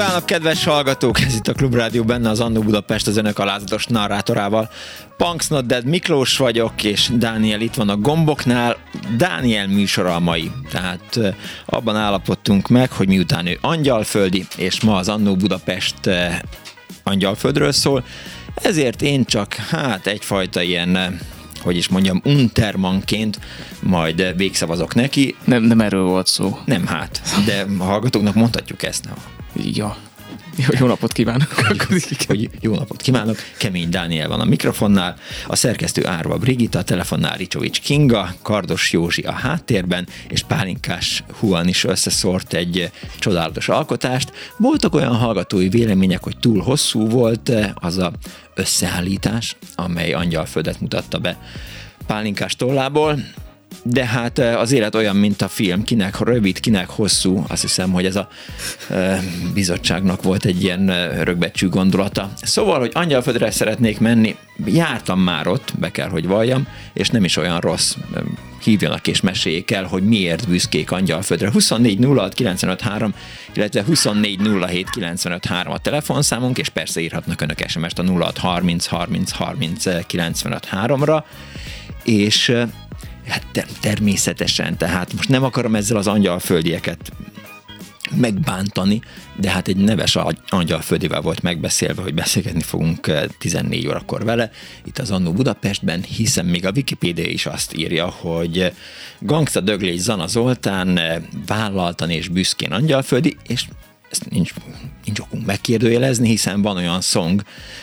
Kívánok, kedves hallgatók! Ez itt a Klubrádió benne az Annó Budapest az önök alázatos narrátorával. Punks Not Dead Miklós vagyok, és Dániel itt van a gomboknál. Dániel műsora a mai. Tehát abban állapodtunk meg, hogy miután ő angyalföldi, és ma az Annó Budapest angyalföldről szól, ezért én csak hát egyfajta ilyen hogy is mondjam, untermanként majd végszavazok neki. Nem, nem erről volt szó. Nem hát, de a hallgatóknak mondhatjuk ezt. Ja. Jó napot kívánok! hogy jó napot kívánok! Kemény Dániel van a mikrofonnál, a szerkesztő Árva Brigitta, a telefonnál Ricsovics Kinga, Kardos Józsi a háttérben, és Pálinkás Huan is összeszort egy csodálatos alkotást. Voltak olyan hallgatói vélemények, hogy túl hosszú volt az a összeállítás, amely Angyalföldet mutatta be Pálinkás tollából, de hát az élet olyan, mint a film, kinek rövid, kinek hosszú, azt hiszem, hogy ez a bizottságnak volt egy ilyen rögbecsű gondolata. Szóval, hogy Angyalföldre szeretnék menni, jártam már ott, be kell, hogy valljam, és nem is olyan rossz hívjanak és meséljék el, hogy miért büszkék Angyalföldre. 24 06 95 3, illetve 24 07 95 3 a telefonszámunk, és persze írhatnak önök SMS-t a 06 30 30 30 95 3-ra, és Hát természetesen, tehát most nem akarom ezzel az angyalföldieket megbántani, de hát egy neves angyalföldivel volt megbeszélve, hogy beszélgetni fogunk 14 eh, órakor vele, itt az Annó Budapestben, hiszen még a Wikipédia is azt írja, hogy Gangsta Döglé Zana Zoltán eh, vállaltan és büszkén angyalföldi, és ezt nincs, nincs okunk megkérdőjelezni, hiszen van olyan szong,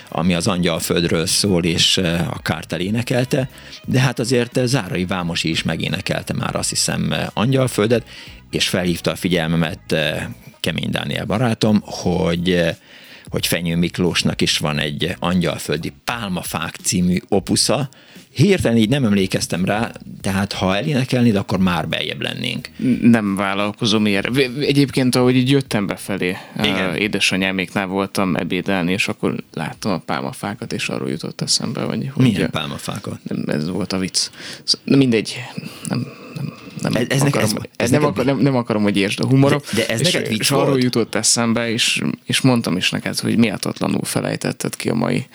ami az Angyalföldről szól, és a Kártel énekelte, de hát azért Zárai Vámosi is megénekelte már azt hiszem Angyalföldet, és felhívta a figyelmemet Kemény Dániel barátom, hogy hogy Fenyő Miklósnak is van egy Angyalföldi Pálmafák című opusza, Hirtelen így nem emlékeztem rá, tehát ha elénekelnéd, akkor már beljebb lennénk. Nem vállalkozom ilyen. Egyébként, ahogy így jöttem befelé, Igen. édesanyáméknál voltam ebédelni, és akkor láttam a pálmafákat, és arról jutott eszembe, hogy... hogy Milyen pálmafákat? Nem, ez volt a vicc. Mindegy, nem, nem, nem, ez, ez akarom, ez, ez nem, akar, nem, nem akarom, hogy értsd a humorom. De, de ez és, neked vicc és arról jutott eszembe, és, és mondtam is neked, hogy miatatlanul felejtetted ki a mai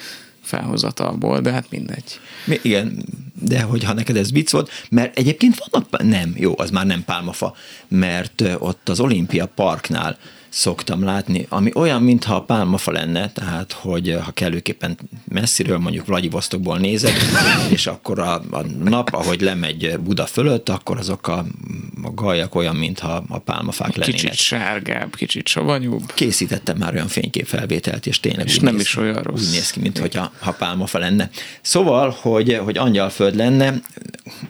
felhozatalból, de hát mindegy. Mi, igen, de hogyha neked ez vicc volt, mert egyébként vannak, nem, jó, az már nem pálmafa, mert ott az Olimpia Parknál szoktam látni, ami olyan, mintha a pálmafa lenne, tehát, hogy eh, ha kellőképpen messziről, mondjuk Vladivostokból nézek, és akkor a, a nap, ahogy lemegy Buda fölött, akkor azok a, a gajak olyan, mintha a pálmafák lennének. Kicsit sárgább, kicsit savanyúbb. Készítettem már olyan fényképfelvételt, és tényleg és nem néz, is olyan rossz. Úgy néz ki, mint hogyha ha pálmafa lenne. Szóval, hogy, hogy angyalföld lenne,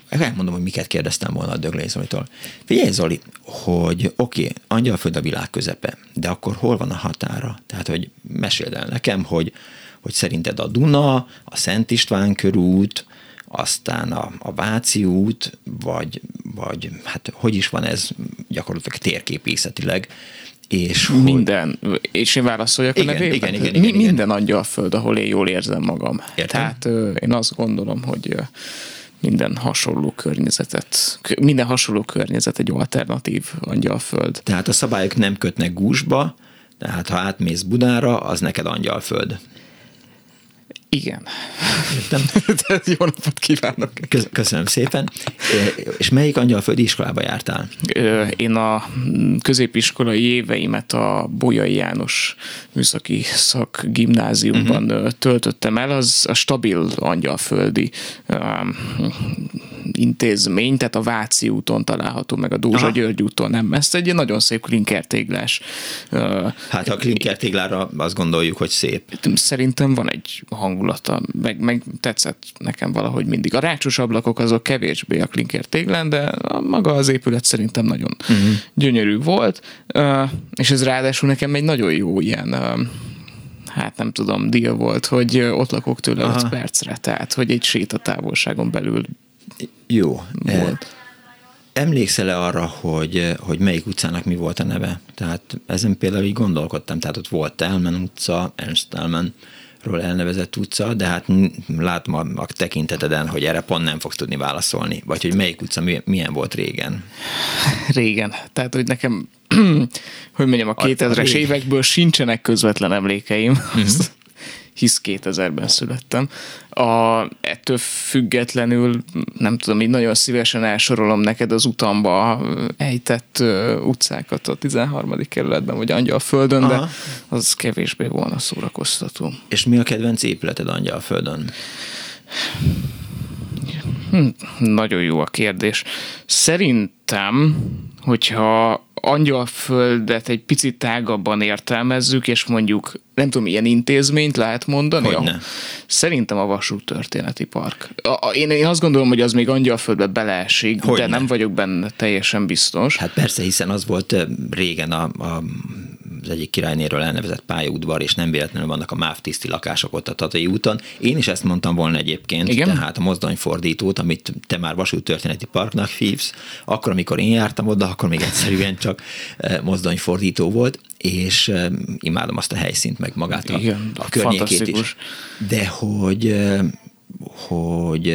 elmondom, hogy miket kérdeztem volna a Döglé Zolitól. Figyelj Zoli, hogy oké, okay, angyalföld a világ közepe, de akkor hol van a határa? Tehát, hogy meséld el nekem, hogy, hogy szerinted a Duna, a Szent István körút, aztán a, a Váci út, vagy, vagy hát hogy is van ez gyakorlatilag térképészetileg, és minden. Hogy... És én válaszoljak igen, a nevében? Igen, igen, igen, igen. Minden adja a föld, ahol én jól érzem magam. Értem. Tehát én azt gondolom, hogy minden hasonló környezetet, minden hasonló környezet egy alternatív angyalföld. Tehát a szabályok nem kötnek gúzsba, tehát ha átmész Budára, az neked angyalföld. Igen. Jó napot kívánok! Köszönöm szépen. És melyik angyalföldi iskolába jártál? Én a középiskolai éveimet a Bolyai János műszaki szak gimnáziumban uh-huh. töltöttem el, az a stabil angyalföldi um, intézmény, tehát a Váci úton található, meg a Dózsa Aha. György úton nem messze. Egy nagyon szép klinkertéglás. Hát a klinkertéglára azt gondoljuk, hogy szép. Szerintem van egy hangulata, meg, meg tetszett nekem valahogy mindig. A rácsos ablakok azok kevésbé a klinkertéglán, de a maga az épület szerintem nagyon uh-huh. gyönyörű volt, és ez ráadásul nekem egy nagyon jó ilyen hát nem tudom, deal volt, hogy ott lakok tőle Aha. 5 percre, tehát hogy egy sétatávolságon belül jó. Volt. Emlékszel-e arra, hogy, hogy melyik utcának mi volt a neve? Tehát ezen például így gondolkodtam, tehát ott volt Telmen utca, Ernst Telmen, ról elnevezett utca, de hát látom a, a tekinteteden, hogy erre pont nem fogsz tudni válaszolni, vagy hogy melyik utca milyen volt régen. Régen. Tehát, hogy nekem, hogy mondjam, a 2000-es évekből sincsenek közvetlen emlékeim. Uh-huh hisz 2000-ben születtem. A, ettől függetlenül, nem tudom, így nagyon szívesen elsorolom neked az utamba ejtett uh, utcákat a 13. kerületben, vagy Angyalföldön, Aha. de az kevésbé volna szórakoztató. És mi a kedvenc épületed Angyalföldön? Hm, nagyon jó a kérdés. Szerintem, hogyha angyalföldet egy picit tágabban értelmezzük, és mondjuk, nem tudom, ilyen intézményt lehet mondani? Hogyne. Szerintem a Történeti Park. A, a, én, én azt gondolom, hogy az még angyalföldbe beleesik, Hogyne. de nem vagyok benne teljesen biztos. Hát persze, hiszen az volt régen a, a az egyik királynéről elnevezett pályaudvar, és nem véletlenül vannak a MÁV tiszti lakások ott a Tatai úton. Én is ezt mondtam volna egyébként, Igen? tehát a mozdonyfordítót, amit te már vasúttörténeti parknak hívsz, akkor, amikor én jártam oda, akkor még egyszerűen csak eh, mozdonyfordító volt, és eh, imádom azt a helyszínt, meg magát a, Igen, a környékét is. De hogy, eh, hogy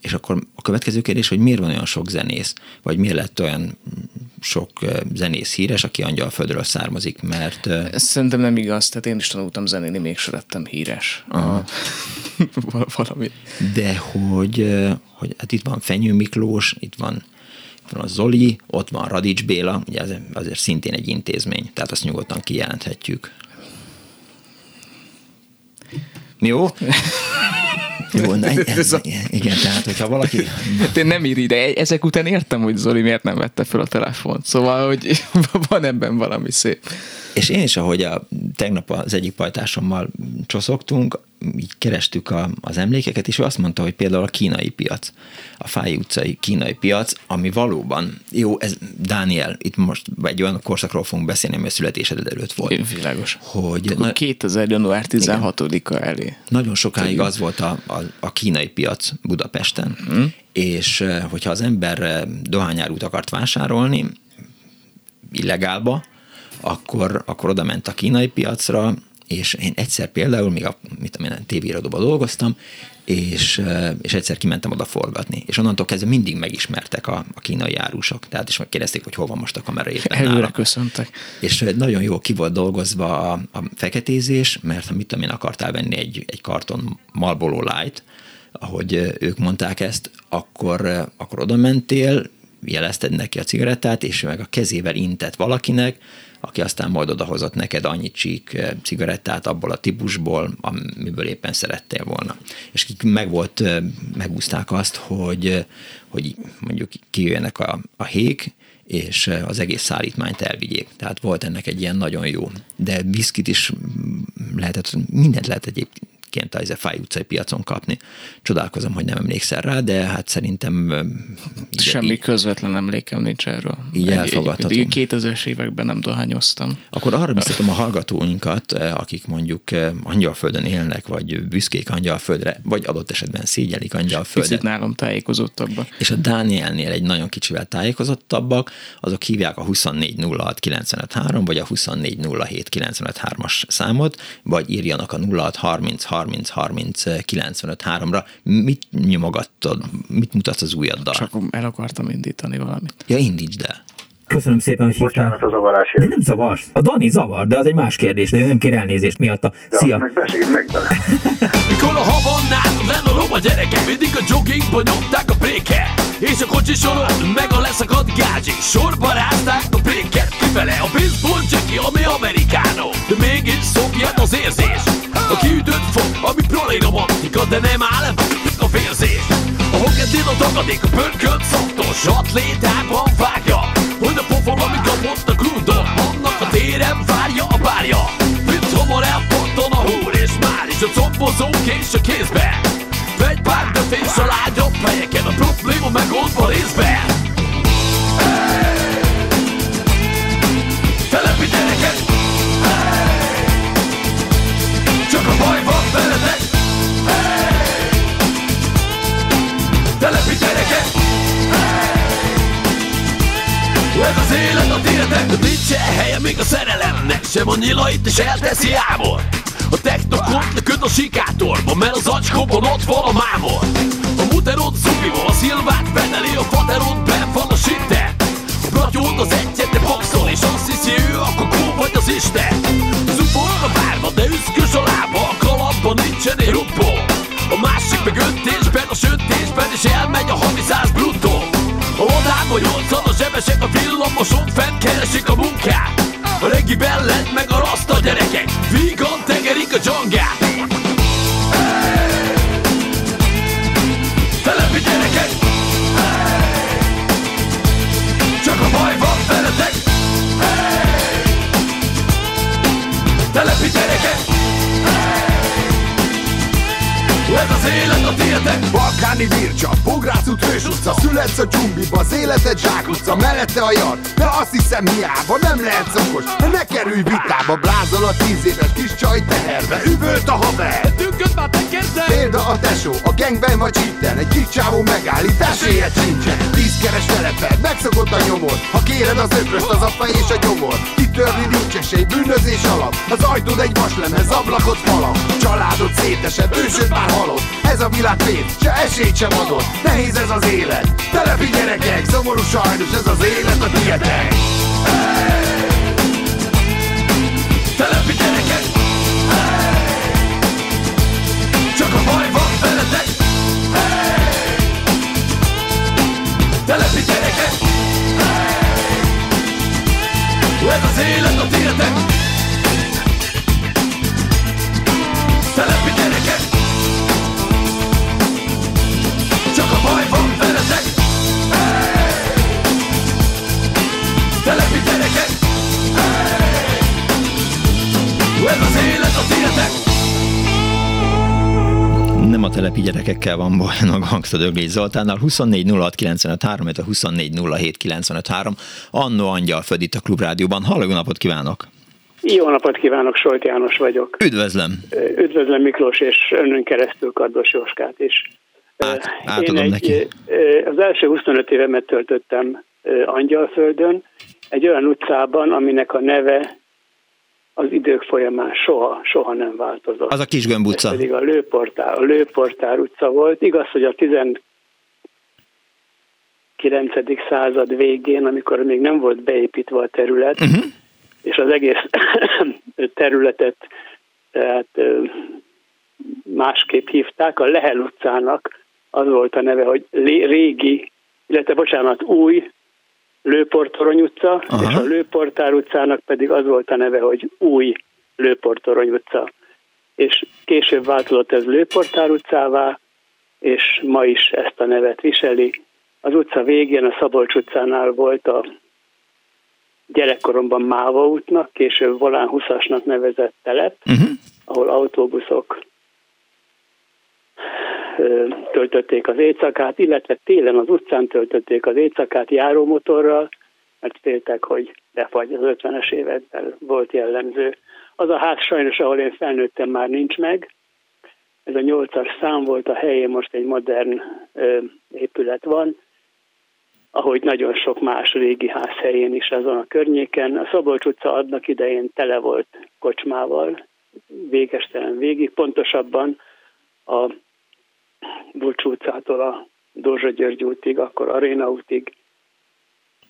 és akkor a következő kérdés, hogy miért van olyan sok zenész, vagy miért lett olyan sok zenész híres, aki Angyalföldről származik, mert... Szerintem nem igaz, tehát én is tanultam zenéni, mégsem lettem híres. Aha. Valami. De hogy, hogy hát itt van Fenyő Miklós, itt van van a Zoli, ott van Radics Béla, ugye ez azért szintén egy intézmény, tehát azt nyugodtan kijelenthetjük. Jó? Jó, na, ez, igen, tehát hogyha valaki... Én nem ír ide, ezek után értem, hogy Zoli miért nem vette fel a telefont, szóval, hogy van ebben valami szép. És én is, ahogy a, tegnap az egyik pajtásommal csoszogtunk, így kerestük a, az emlékeket, és ő azt mondta, hogy például a kínai piac, a Fáj utcai kínai piac, ami valóban, jó, ez Dániel, itt most egy olyan korszakról fogunk beszélni, ami a születésed előtt volt. Világos. Hogy na, 2000. január 16-a elé. Nagyon sokáig az volt a, a, a kínai piac Budapesten, hmm. és eh, hogyha az ember eh, dohányárút akart vásárolni, illegálba, akkor, akkor oda ment a kínai piacra, és én egyszer például, még a mit tudom én, tévéirodóban dolgoztam, és, és egyszer kimentem oda forgatni. És onnantól kezdve mindig megismertek a, a kínai árusok. Tehát is megkérdezték, hogy hol van most a kamera éppen Előre nála. köszöntek. És nagyon jó ki volt dolgozva a, a feketézés, mert ha mit tudom én, akartál venni egy, egy karton Marlboro Light, ahogy ők mondták ezt, akkor, akkor oda mentél, jelezted neki a cigarettát, és meg a kezével intett valakinek, aki aztán majd odahozott neked annyi csík eh, cigarettát abból a típusból, amiből éppen szerettél volna. És kik meg volt, eh, megúzták azt, hogy, eh, hogy mondjuk kijöjjenek a, a hék, és az egész szállítmányt elvigyék. Tehát volt ennek egy ilyen nagyon jó. De viszkit is lehetett, mindent lehet egyébként egyébként a Fáj utcai piacon kapni. Csodálkozom, hogy nem emlékszel rá, de hát szerintem... Így, Semmi így, közvetlen emlékem nincs erről. Így elfogadhatom. 2000-es években nem dohányoztam. Akkor arra biztatom a hallgatóinkat, akik mondjuk angyalföldön élnek, vagy büszkék angyalföldre, vagy adott esetben szégyelik angyalföldre. Picit nálam tájékozottabbak. És a Dánielnél egy nagyon kicsivel tájékozottabbak, azok hívják a 2406953 vagy a 2407953-as számot, vagy írjanak a 0630 30 30 95 3-ra. Mit nyomogattad? Mit mutatsz az ujjaddal? Csak el akartam indítani valamit. Ja, indítsd el. Köszönöm szépen, hogy hívtál. a zavarásért. De nem zavarsz. A Dani zavar, de az egy más kérdés, de ő nem kér elnézést miatta. Ja, Szia. Meg. Hol a havannán, lenne a roma gyerekek Mindig a joggingba nyomták a préke És a kocsi soron, meg a leszakadt gázsi Sorba rázták a préket Kifele a baseball jacky, ami amerikánó De mégis szokját az érzés A kiütött fog, ami proli romantika De nem áll a vérzés A hokedén a tagadék, a pörkölt szoktos Atlétában vágja. Hogy a pofon, ami kapott a krúdon Annak a téren várja a bárja Mint hamar elpattan a húr És már is a combozók és a kézbe. Vegy pár döfés a lágyabb helyeken A probléma megoldva részben. Telepi baj van Ez az élet a tiétek. De nincsen helye még a szerelemnek? Sem a nyilait és elteszi ámor a technokot leköt a sikátorba Mert az acskóban ott van a mámor. A muterod zugival a szilvát veneli A faterod benn van a sitte A bratyód az egyet de boxol És azt hiszi ő a kokó vagy az isten. Zuforog a várba de üszkös nincsen egy ruppó. A másik meg öntésben a söntésben És elmegy a havi száz bruttó. A odán vagy nyolcan a zsebesek a villamoson Fent keresik a munkát. A regi bellet meg a rasta gyerekek. Vígan tegerik a dzsangát tiétek Balkáni vircsa, Bogrász út, Hős utca Születsz a dzsumbiba, az életed zsákutca Mellette a jar, de azt hiszem hiába Nem lehet szokos, de ne kerülj vitába Blázol a tíz éves kis csaj teherbe. Üvölt a haver! Tünköd már tekerze Példa a tesó, a gengben vagy csíten Egy kis csávó megállít, esélye sincsen. Tízkeres teleped, megszokott a nyomor. Ha kéred az ökröst, az a fej és a gyomor. Kitörni nincs esély, bűnözés alap. Az ajtód egy vaslemez, ablakot falak. Családod szétesett, ősöd már halott. Ez a világ pénz, se esélyt sem adott. Nehéz ez az élet, telepi gyerekek Szomorú sajnos ez az élet a tietek Telepi gyerekek Ez az élet a tiétek Telepi gyerekek Csak a baj a a telepi gyerekekkel van baj, a Gangsta Döglés Zoltánnal. 24 06 95 3, 24 07 95 3. Annó Angyal föld itt a Klubrádióban. Halló, napot kívánok! Jó napot kívánok, Solt János vagyok. Üdvözlöm! Üdvözlöm Miklós és önön keresztül Kardos Jóskát is. Át, átadom egy, neki. Az első 25 évemet töltöttem Angyalföldön, egy olyan utcában, aminek a neve az idők folyamán soha, soha nem változott. Az a kis Gömb utca. Ez pedig a Lőportár, a Lőportár utca volt. Igaz, hogy a 19. század végén, amikor még nem volt beépítve a terület, uh-huh. és az egész területet tehát, másképp hívták, a Lehel utcának az volt a neve, hogy régi, illetve bocsánat, új Lőportorony utca, Aha. és a Lőportár utcának pedig az volt a neve, hogy új Lőportorony utca. És később változott ez Lőportár utcává, és ma is ezt a nevet viseli. Az utca végén, a Szabolcs utcánál volt a gyerekkoromban Máva útnak, később Volán 20-asnak nevezett telep, uh-huh. ahol autóbuszok töltötték az éjszakát, illetve télen az utcán töltötték az éjszakát járómotorral, mert féltek, hogy befagy az 50-es években volt jellemző. Az a ház sajnos, ahol én felnőttem, már nincs meg. Ez a nyolcas szám volt a helyén, most egy modern ö, épület van, ahogy nagyon sok más régi ház helyén is azon a környéken. A Szabolcs utca adnak idején tele volt kocsmával, végestelen végig, pontosabban a Utcától a Dózsa György útig, akkor Aréna útig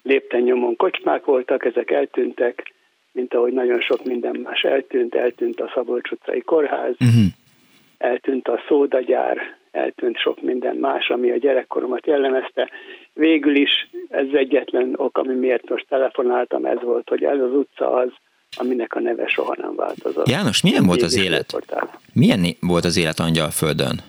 lépten nyomon kocsmák voltak, ezek eltűntek, mint ahogy nagyon sok minden más eltűnt, eltűnt a Szabolcs utcai kórház, uh-huh. eltűnt a szódagyár, eltűnt sok minden más, ami a gyerekkoromat jellemezte. Végül is ez egyetlen ok, ami miért most telefonáltam, ez volt, hogy ez az utca az, aminek a neve soha nem változott. János, milyen volt az élet? Milyen volt az élet Angyalföldön?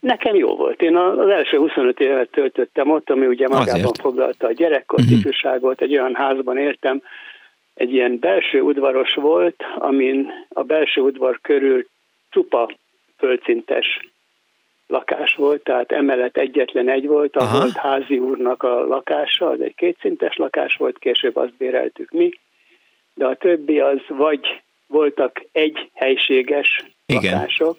Nekem jó volt. Én az első 25 évet töltöttem ott, ami ugye magában Azért. foglalta a gyerekkor, uh-huh. ifjúságot, egy olyan házban értem, egy ilyen belső udvaros volt, amin a belső udvar körül csupa földszintes lakás volt, tehát emelet egyetlen egy volt, a volt házi úrnak a lakása, az egy kétszintes lakás volt, később azt béreltük mi, de a többi az vagy voltak egy helységes Igen. lakások,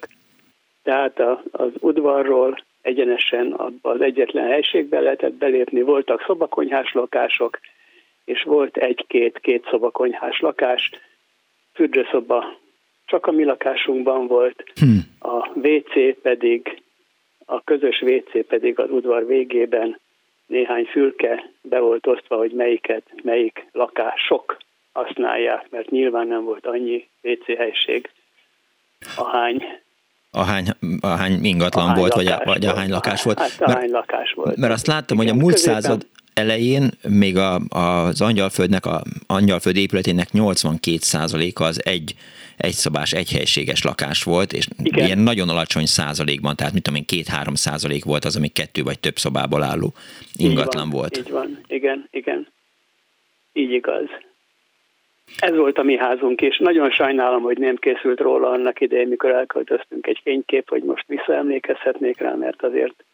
tehát a, az udvarról egyenesen abba az egyetlen helységbe lehetett belépni, voltak szobakonyhás lakások, és volt egy-két két szobakonyhás lakás, fürdőszoba csak a mi lakásunkban volt, hmm. a WC pedig, a közös WC pedig az udvar végében néhány fülke be volt osztva, hogy melyiket, melyik lakások használják, mert nyilván nem volt annyi WC helység, ahány ahány, ahány ingatlan ahány volt, vagy, a, vagy ahány lakás volt. Hát ahány mert, lakás volt. Mert azt láttam, Igen, hogy a múlt középen... század elején még a, az Angyalföldnek, a Angyalföld épületének 82%-a az egy egyszobás, egyhelységes lakás volt, és Igen. ilyen nagyon alacsony százalékban, tehát mit tudom én, két-három százalék volt az, ami kettő vagy több szobából álló ingatlan így van, volt. Így van, igen, igen. Így igaz. Ez volt a mi házunk, és nagyon sajnálom, hogy nem készült róla annak idején, mikor elköltöztünk egy fénykép, hogy most visszaemlékezhetnék rá, mert azért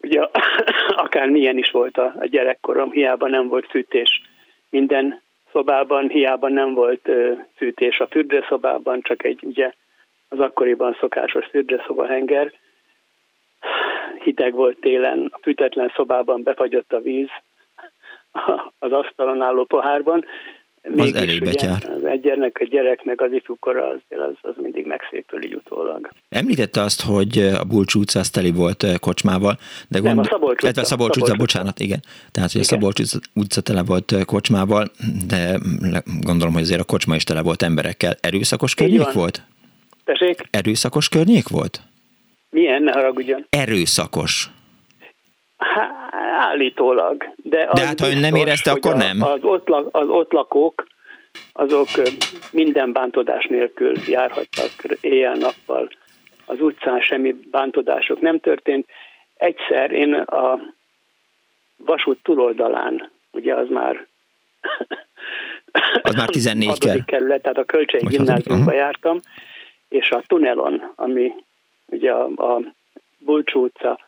ugye akár milyen is volt a, gyerekkorom, hiába nem volt fűtés minden szobában, hiába nem volt fűtés a fürdőszobában, csak egy ugye az akkoriban szokásos fürdőszobahenger. Hideg volt télen, a fűtetlen szobában befagyott a víz az asztalon álló pohárban, Mégis, az elég betyár. Az egy gyermek, a gyereknek az ifjúkora az, az, az mindig megszépül így utólag. Említette azt, hogy a Bulcs utca az teli volt eh, kocsmával, de gond... Nem, a Szabolcs utca. A Szabolcs utca, bocsánat, igen. Tehát, hogy igen. a Szabolcs utca tele volt eh, kocsmával, de gondolom, hogy azért a kocsma is tele volt emberekkel. Erőszakos környék volt? Tessék? Erőszakos környék volt? Milyen, ne haragudjon. Erőszakos. Há, állítólag. De, de hát, ha ön nem érezte, akkor nem. Az ott, az ott lakók, azok minden bántodás nélkül járhattak éjjel-nappal. Az utcán semmi bántodások nem történt. Egyszer én a vasút túloldalán, ugye az már az már 14 kell. kerület, tehát a Kölcsei gimnáziumba uh-huh. jártam, és a tunelon, ami ugye a, a Bulcsú utca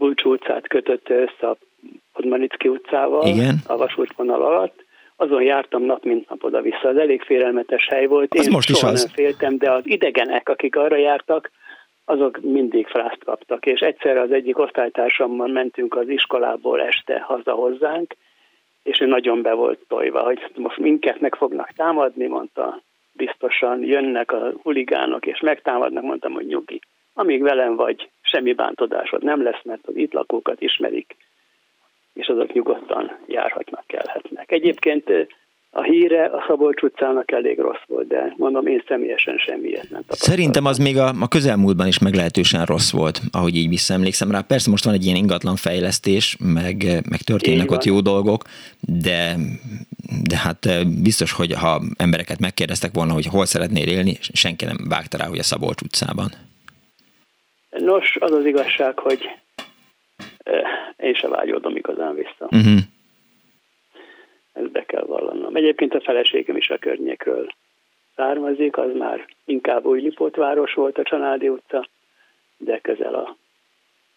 Bulcsú utcát kötötte össze a Podmanicki utcával, Igen. a vasútvonal alatt. Azon jártam nap mint nap oda-vissza. Az elég félelmetes hely volt. Az Én most is az. nem féltem, de az idegenek, akik arra jártak, azok mindig frászt kaptak. És egyszer az egyik osztálytársammal mentünk az iskolából este haza hozzánk, és ő nagyon be volt tojva, hogy most minket meg fognak támadni, mondta, biztosan jönnek a huligánok, és megtámadnak, mondtam, hogy nyugi. Amíg velem vagy, semmi bántodásod nem lesz, mert az itt lakókat ismerik, és azok nyugodtan járhatnak, kelhetnek. Egyébként a híre a Szabolcs utcának elég rossz volt, de mondom, én személyesen semmiért nem tapasztaltam. Szerintem az még a, a közelmúltban is meglehetősen rossz volt, ahogy így visszaemlékszem rá. Persze most van egy ilyen ingatlan fejlesztés, meg, meg történnek ott jó dolgok, de, de hát biztos, hogy ha embereket megkérdeztek volna, hogy hol szeretnél élni, senki nem vágta rá, hogy a Szabolcs utcában. Nos, az az igazság, hogy én se vágyódom igazán vissza. Uh-huh. Ezt be kell vallanom. Egyébként a feleségem is a környékről származik, az már inkább új Lipótváros volt a Csanádi utca, de közel a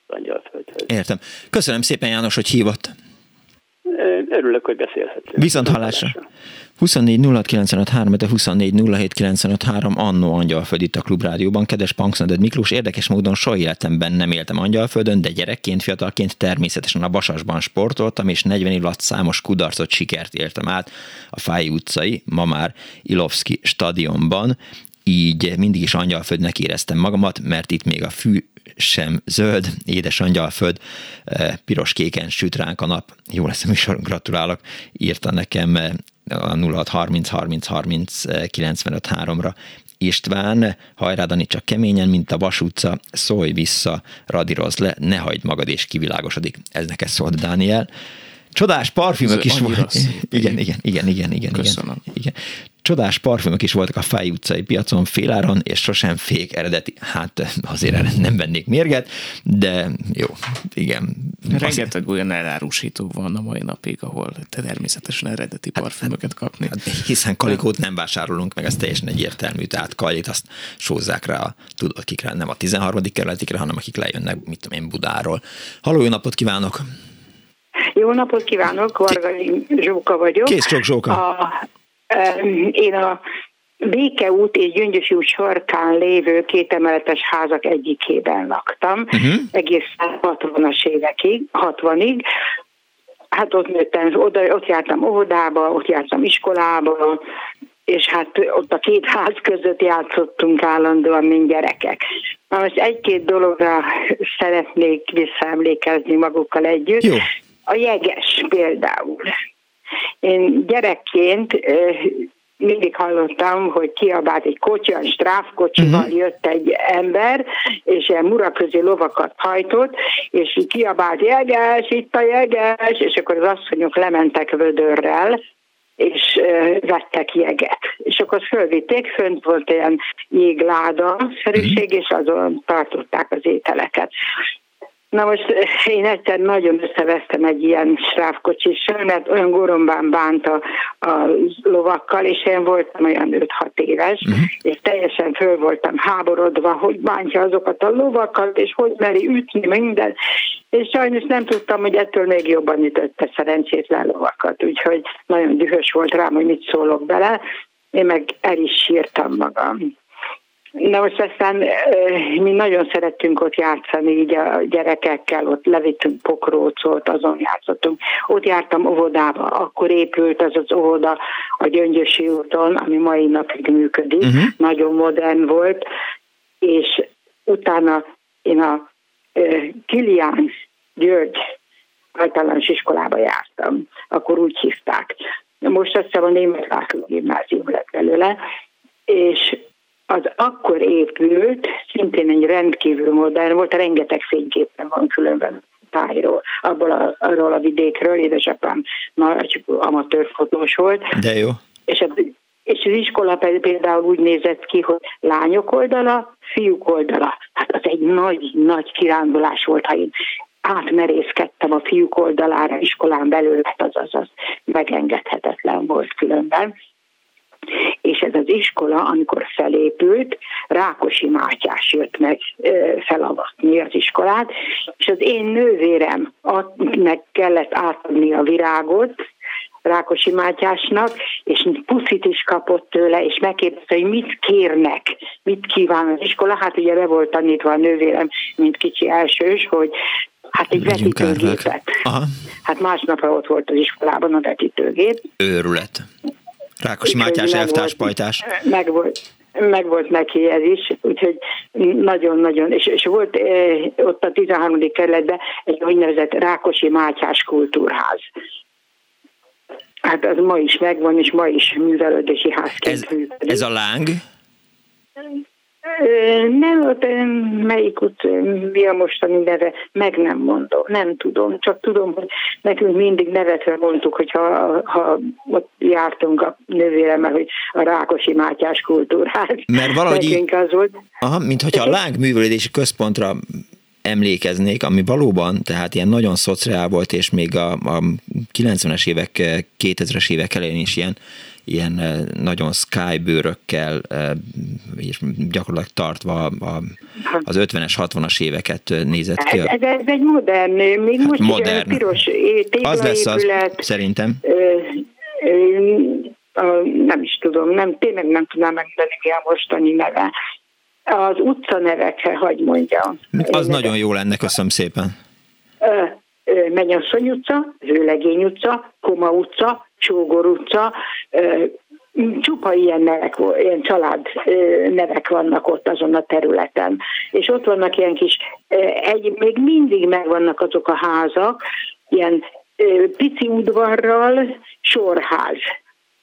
Angyalföldhöz. Értem. Köszönöm szépen János, hogy hívott. Örülök, hogy beszélhetünk. Viszont hallásra. 24 de 24 annó Angyalföld itt a Klubrádióban. Kedves Panksznaded Miklós, érdekes módon soha életemben nem éltem Angyalföldön, de gyerekként, fiatalként természetesen a Vasasban sportoltam, és 40 év alatt számos kudarcot, sikert éltem át a Fáj utcai, ma már Ilovszki stadionban így mindig is angyalföldnek éreztem magamat, mert itt még a fű sem zöld, édes angyalföld, eh, piros-kéken süt ránk a nap. Jó lesz a műsor, gratulálok, írta nekem eh, a 0630 30 30 95 3-ra István, hajrádani csak keményen, mint a Vas utca, szólj vissza, radírozz le, ne hagyd magad és kivilágosodik. Ez neked szólt Dániel. Csodás parfümök is volt. Igen, igen, igen, igen, igen, Köszönöm. igen, igen. Csodás parfümök is voltak a Fáj utcai piacon féláron, és sosem fék eredeti. Hát azért erre nem vennék mérget, de jó, igen. Rengeteg olyan elárusító van a mai napig, ahol te természetesen eredeti hát, parfümöket kapni. Hát, hiszen kalikót nem vásárolunk meg, ez teljesen egyértelmű, tehát kalit azt sózzák rá, a, tudod kikre, nem a 13. kerületikre, hanem akik lejönnek, mit tudom én, Budáról. Halló, jó napot kívánok! Jó napot kívánok, Vargai Zsóka vagyok. Kész csak Zsóka. A, én a Békeút és Gyöngyös út sarkán lévő kétemeletes házak egyikében laktam, uh-huh. egészen 60-as évekig, 60-ig. Hát ott nőttem, oda, ott jártam óvodába, ott jártam iskolába, és hát ott a két ház között játszottunk állandóan, mint gyerekek. Na most egy-két dologra szeretnék visszaemlékezni magukkal együtt. Jó. A jeges például. Én gyerekként mindig hallottam, hogy kiabált egy kocsi, a stráfkocsival uh-huh. jött egy ember, és ilyen muraközi lovakat hajtott, és kiabált, jeges, itt a jeges, és akkor az asszonyok lementek vödörrel, és vettek jeget. És akkor fölvitték, fönt volt ilyen jégláda szerűség, és azon tartották az ételeket. Na most eh, én egyszer nagyon összevesztem egy ilyen srávkocsissal, mert olyan gorombán bánt a, a lovakkal, és én voltam olyan 5-6 éves, uh-huh. és teljesen föl voltam háborodva, hogy bántja azokat a lovakat, és hogy meri ütni minden. És sajnos nem tudtam, hogy ettől még jobban ütötte szerencsétlen lovakat, úgyhogy nagyon dühös volt rám, hogy mit szólok bele. Én meg el is sírtam magam. Na most aztán mi nagyon szerettünk ott játszani így a gyerekekkel, ott levittünk pokrócot, azon játszottunk. Ott jártam óvodába, akkor épült az az óvoda a Gyöngyösi úton, ami mai napig működik, uh-huh. nagyon modern volt, és utána én a Kilián György általános iskolába jártam, akkor úgy hívták. Most azt hiszem a német László gimnázium lett belőle, és az akkor épült, szintén egy rendkívül modern volt, rengeteg fényképen van különben tájról, abból a, arról a vidékről, édesapám nagy amatőr fotós volt. De jó. És, a, és az iskola például úgy nézett ki, hogy lányok oldala, fiúk oldala. Hát az egy nagy, nagy kirándulás volt, ha én átmerészkedtem a fiúk oldalára iskolán belül, hát az az, az megengedhetetlen volt különben és ez az iskola, amikor felépült, Rákosi Mátyás jött meg felavatni az iskolát, és az én nővérem meg kellett átadni a virágot, Rákosi Mátyásnak, és puszit is kapott tőle, és megkérdezte, hogy mit kérnek, mit kíván az iskola. Hát ugye be volt tanítva a nővérem, mint kicsi elsős, hogy hát egy vetítőgépet. Hát másnapra ott volt az iskolában a vetítőgép. Őrület. Rákosi Mátyás elvtárspajtás. Meg volt, meg volt neki ez is, úgyhogy nagyon-nagyon, és, és volt eh, ott a 13. kerületben egy úgynevezett Rákosi Mátyás kultúrház. Hát az ma is megvan, és ma is művelődési házként ez, működik. Ez a láng? Nem, ott melyik út, mi a mostani neve, meg nem mondom, nem tudom, csak tudom, hogy nekünk mindig nevetve mondtuk, hogyha ha ott jártunk a nővéremmel, hogy a Rákosi Mátyás kultúrát. Mert valahogy, az volt. Aha, mint hogyha a lángművelődési központra emlékeznék, ami valóban, tehát ilyen nagyon szociál volt, és még a, a 90-es évek, 2000-es évek elején is ilyen ilyen eh, nagyon sky bőrökkel, eh, és gyakorlatilag tartva a, az 50-es, 60-as éveket eh, nézett ki. Ez, ez egy modern, még hát most modern. piros Az lesz az, szerintem. Ö, ö, nem is tudom, nem, tényleg nem tudnám megmondani, mi a mostani neve. Az utca nevekre, hagy mondjam. Az nagyon jó lenne, köszönöm szépen. Menyasszony utca, Vőlegény utca, Koma utca, Csógor utca, csupa ilyen nevek, ilyen család nevek vannak ott azon a területen. És ott vannak ilyen kis, egy, még mindig megvannak azok a házak, ilyen pici udvarral, sorház,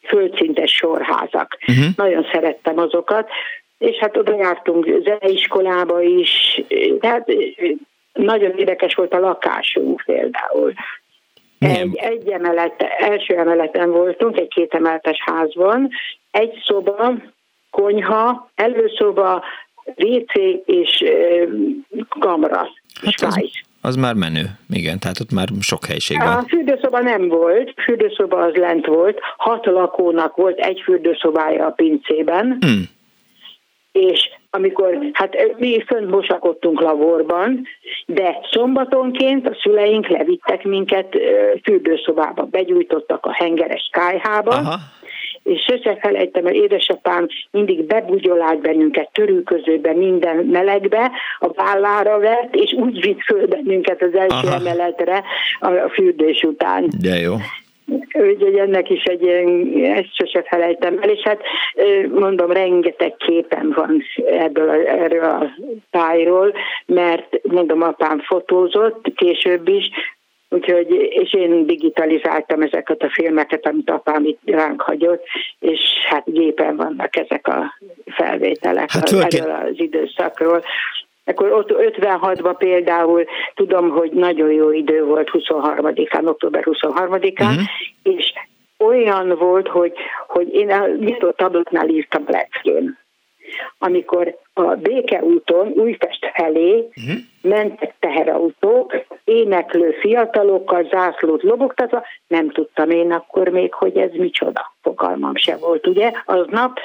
földszintes sorházak. Uh-huh. Nagyon szerettem azokat. és hát oda jártunk zeneiskolába is, tehát nagyon érdekes volt a lakásunk például. Egy, egy emelet, első emeleten voltunk, egy két emeletes házban, egy szoba, konyha, előszoba, WC és kamra. Hát az, az már menő, igen, tehát ott már sok helység van. A fürdőszoba nem volt, fürdőszoba az lent volt, hat lakónak volt egy fürdőszobája a pincében, hmm. és amikor, hát mi fönt mosakodtunk laborban, de szombatonként a szüleink levittek minket fürdőszobába, begyújtottak a hengeres kájhába, Aha és sose felejtem, hogy édesapám mindig bebugyolált bennünket törülközőbe, minden melegbe, a vállára vett, és úgy vitt föl bennünket az első Aha. emeletre a fürdés után. De jó. Úgyhogy ennek is egy ilyen, ezt sose felejtem el, és hát mondom, rengeteg képen van ebből a, erről a tájról, mert mondom, apám fotózott később is, Úgyhogy, és én digitalizáltam ezeket a filmeket, amit apám itt ránk hagyott, és hát gépen vannak ezek a felvételek hát az, erről az időszakról. Akkor ott 56-ban például tudom, hogy nagyon jó idő volt 23-án, október 23-án, uh-huh. Mhm. és olyan volt, hogy, hogy én a nyitott ablaknál írtam a leckén amikor a Béke úton Újpest felé uh-huh. mentek teherautók, éneklő fiatalokkal, zászlót lobogtatva, nem tudtam én akkor még, hogy ez micsoda. Fogalmam se volt, ugye, aznap.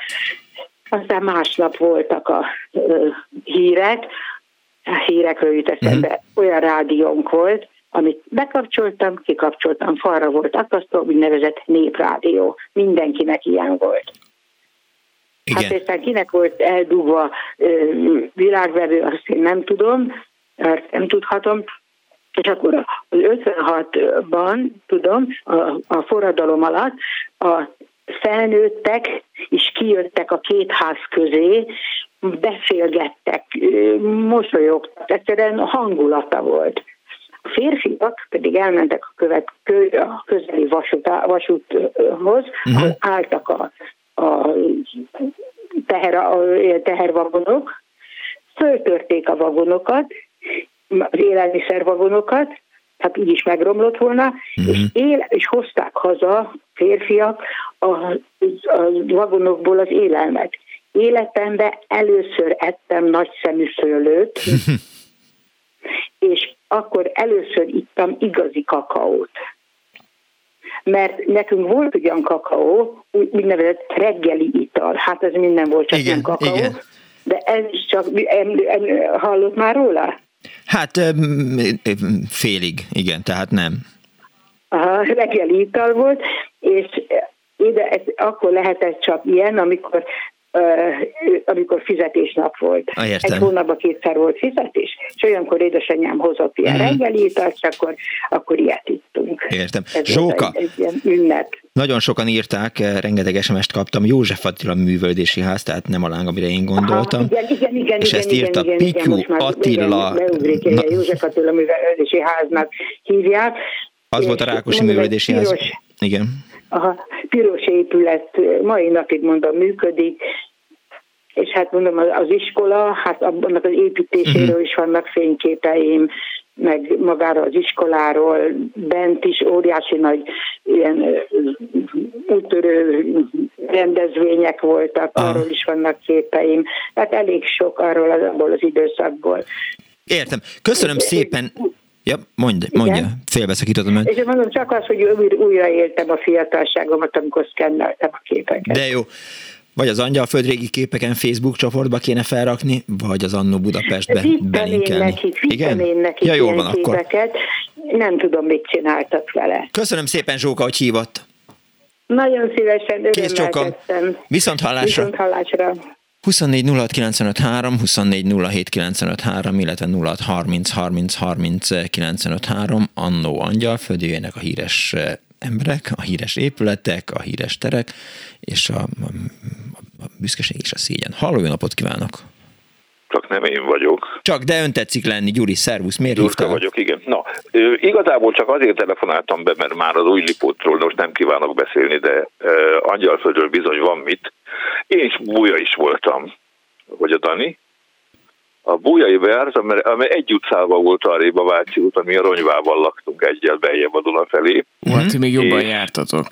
Aztán másnap voltak a ö, hírek, a hírekről jut eszembe, uh-huh. olyan rádiónk volt, amit bekapcsoltam, kikapcsoltam, falra volt akasztó, úgynevezett néprádió. Mindenkinek ilyen volt. Igen. Hát aztán kinek volt eldugva világvevő, azt én nem tudom, nem tudhatom, és akkor az 56-ban, tudom, a, a forradalom alatt a felnőttek is kijöttek a két ház közé, beszélgettek, mosolyogtak, egyszerűen hangulata volt. A férfiak pedig elmentek a, követ, a közeli vasút, vasúthoz, uh-huh. álltak a a, teher, a tehervagonok, föltörték a vagonokat, az élelmiszervagonokat, hát így is megromlott volna, uh-huh. és, él, és hozták haza férfiak a, a vagonokból az élelmet. Életemben először ettem nagy szemű szőlőt, és akkor először ittam igazi kakaót mert nekünk volt ugyan kakaó, úgynevezett reggeli ital, hát ez minden volt, csak igen, nem kakaó, igen. de ez is csak, em, em, hallott már róla? Hát félig, igen, tehát nem. Aha, reggeli ital volt, és ide, ez, akkor lehetett csak ilyen, amikor amikor fizetésnap volt. Ah, értem. Egy hónapban kétszer volt fizetés, és olyankor édesanyám hozott ilyen mm. reggelit, és akkor, akkor ilyet ittunk. Értem. Ez Zsóka, egy, egy ilyen ünnep. Nagyon sokan írták, eh, rengeteg SMS-t kaptam, József Attila művöldési ház, tehát nem a láng, amire én gondoltam. Aha, igen, igen, igen, és igen, ezt írta igen, Pityu igen, Attila. Igen, Na... József Attila művöldési háznak hívják. Az volt a Rákosi művöldési ház. Igen. A piros épület mai napig mondom működik, és hát mondom, az iskola, hát abban az építéséről uh-huh. is vannak fényképeim, meg magára az iskoláról, bent is óriási nagy ilyen útörő rendezvények voltak, arról is vannak képeim, tehát elég sok arról az, abból az időszakból. Értem. Köszönöm szépen. Ja, mondj, mondja, félbeszakítottam És mondom csak az, hogy újra éltem a fiatalságomat, amikor szkenneltem a képeket. De jó. Vagy az Angyalföld régi képeken Facebook csoportba kéne felrakni, vagy az Annó Budapestbe belinkelni. Nekik, Igen? nekik ja, jól van képeket. akkor. Nem tudom, mit csináltak vele. Köszönöm szépen, Zsóka, hogy hívott. Nagyon szívesen Kész csókom. Viszont hallásra. Viszont hallásra. 24 06 953, 24 07 953, illetve 06 30 30 30 953, Annó Angyalföld, jöjjenek a híres emberek, a híres épületek, a híres terek, és a, a, a büszkeség és a szégyen. Halló, jó napot kívánok! Csak nem én vagyok. Csak, de ön tetszik lenni, Gyuri, szervusz, miért Gyurka hívtál? vagyok, igen. Na, igazából csak azért telefonáltam be, mert már az új lipótról most nem kívánok beszélni, de uh, Angyalföldről bizony van mit. Én is búja is voltam vagy a Dani, a Bújai Verz, amely egy utcában volt arrébb a Váci út, ami a Ronyvával laktunk egyel beljebb a Duna felé. Hát, mm még jobban és, jártatok.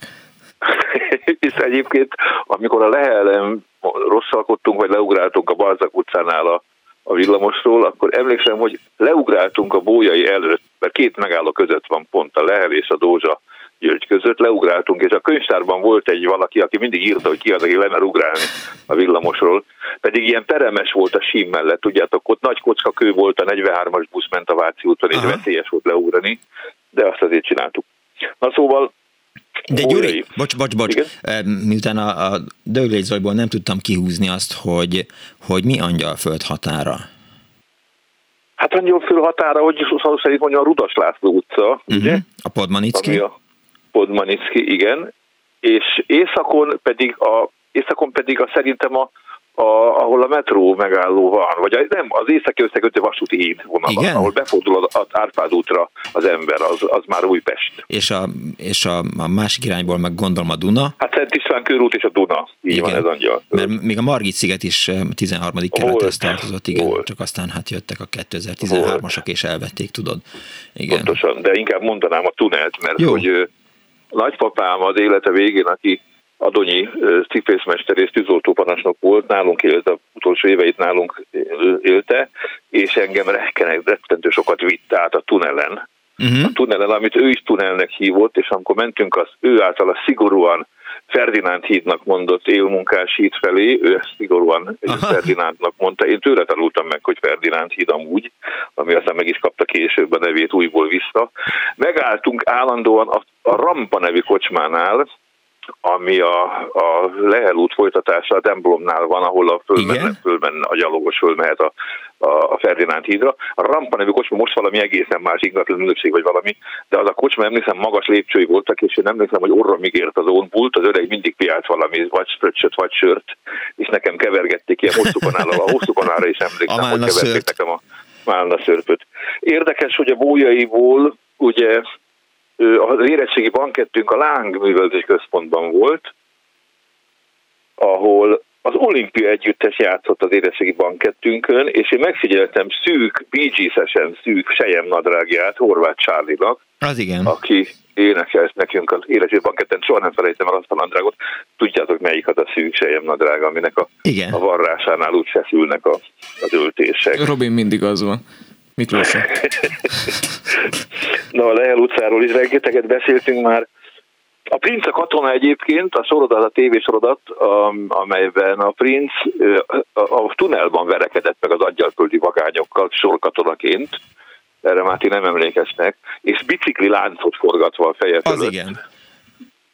és egyébként, amikor a Lehellem rosszalkodtunk, vagy leugráltunk a Balzak utcánál a, a villamosról, akkor emlékszem, hogy leugráltunk a Bójai előtt, mert két megálló között van pont a Lehel és a Dózsa György között, leugráltunk, és a könyvtárban volt egy valaki, aki mindig írta, hogy ki az, aki lenne ugrálni a villamosról, pedig ilyen peremes volt a sim mellett, tudjátok, ott nagy kocka kő volt, a 43-as busz ment a Váci úton, és Aha. veszélyes volt leugrani, de azt azért csináltuk. Na szóval de Gyuri, bocs, bocs, bocs, Igen? miután a, a Döglés Zajból nem tudtam kihúzni azt, hogy, hogy mi Angyalföld határa? Hát Angyalföld határa, hogy szó szerint mondja a Rudas László utca, uh-huh. ugye? A Podmanicki? a Podmanicki, igen. És északon pedig a, északon pedig a szerintem a a, ahol a metró megálló van, vagy nem, az északi összekötő vasúti híd vonalban, ahol befordul az Árpád útra az ember, az, az már Újpest. És, a, és a, a másik irányból meg gondolom a Duna? Hát Szent István körút és a Duna, így igen. van ez angyal. Mert még a Margit sziget is 13. kerülethez tartozott, igen, volt. csak aztán hát jöttek a 2013-asok és elvették, tudod. Igen. Pontosan, de inkább mondanám a tunelt, mert Jó. hogy nagypapám az élete végén, aki Adonyi cipészmester és tűzoltóparancsnok volt, nálunk élt, a utolsó éveit nálunk élte, és engem rettentő sokat vitt át a tunelen. Uh-huh. A tunelen, amit ő is tunelnek hívott, és amikor mentünk, az ő által szigorúan Ferdinánd hídnak mondott élmunkás híd felé, ő ezt szigorúan Aha. Ferdinándnak mondta. Én tőle tanultam meg, hogy Ferdinánd híd amúgy, ami aztán meg is kapta később a nevét újból vissza. Megálltunk állandóan a, a Rampa nevű kocsmánál, ami a, a Lehel út folytatása a templomnál van, ahol a fölmenne, fölmenne a gyalogos fölmehet a, a, Ferdinánd hídra. A Rampa nevű kocsma most valami egészen más ingatlan ünnepség vagy valami, de az a kocsma emlékszem magas lépcsői voltak, és én emlékszem, hogy orra még ért az ónpult, az öreg mindig piált valami, vagy spröccsöt, vagy sört, és nekem kevergették ilyen hosszú kanállal, a hosszú kanára is emlékszem, hogy keverték nekem a málna szörpöt. Érdekes, hogy a bójaiból ugye az érettségi bankettünk a Láng Művelődés Központban volt, ahol az olimpia együttes játszott az érettségi bankettünkön, és én megfigyeltem szűk, bígyíszesen szűk sejem nadrágját Horváth Csárlinak, az igen. aki énekelt nekünk az érettségi banketten, soha nem felejtem el azt a nadrágot. Tudjátok, melyik az a szűk sejem nadrág, aminek a, igen. a varrásánál úgy feszülnek a, az öltések. Robin mindig az van. Miklós. Na, a Lehel utcáról is rengeteget beszéltünk már. A Prince a katona egyébként, a sorodat, a tévésorodat, amelyben a Prince a tunelban verekedett meg az aggyalföldi vagányokkal sorkatonaként, erre már ti nem emlékeznek, és bicikli láncot forgatva a feje fölött. Az igen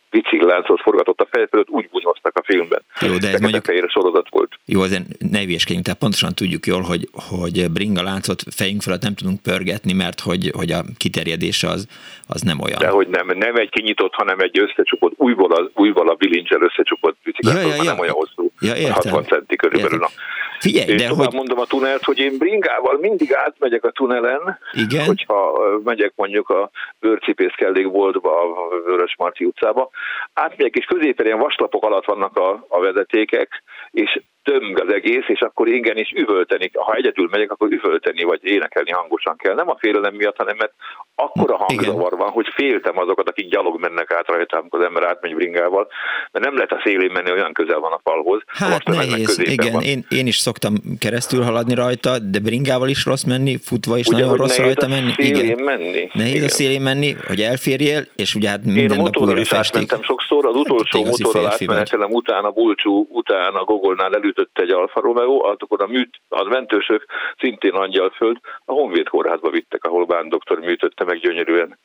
bicikláncot forgatott a fej fölött, úgy bunyoztak a filmben. Jó, de ez mondjuk... Fehér sorozat volt. Jó, azért ne hülyeskedjünk, tehát pontosan tudjuk jól, hogy, hogy bringa láncot fejünk fölött nem tudunk pörgetni, mert hogy, hogy a kiterjedése az, az nem olyan. De hogy nem, nem egy kinyitott, hanem egy összecsukott, újból a, újból a bilincsel összecsukott bicikláncot, ja, ja, ja. nem olyan hosszú, ja, értem. 60 centi körülbelül. Értem. Figyelj, de hogy... mondom a tunelt, hogy én bringával mindig átmegyek a tunelen, Igen? hogyha megyek mondjuk a bőrcipészkellék boltba, a Vörös Marci utcába, átmegyek, és középen ilyen vaslapok alatt vannak a, a vezetékek, és tömg az egész, és akkor is üvölteni, ha egyedül megyek, akkor üvölteni vagy énekelni hangosan kell. Nem a félelem miatt, hanem mert akkora hangzavar van, hogy féltem azokat, akik gyalog mennek át rajta, amikor az ember átmegy bringával, mert nem lehet a szélén menni, olyan közel van a falhoz. Hát nehéz, igen, én, én, is szoktam keresztül haladni rajta, de bringával is rossz menni, futva is ugye, nagyon rossz rajta menni. Igen. menni. Nehéz igen. a szélén menni, hogy elférjél, és ugye hát minden én újra festék. sokszor, az utolsó motorral átmenetelem utána, Bulcsú után a Gogolnál elütött egy Alfa Romeo, akkor a, műt, a mentősök szintén Angyalföld, a Honvéd kórházba vittek, ahol Bán doktor műtötte meg gyönyörűen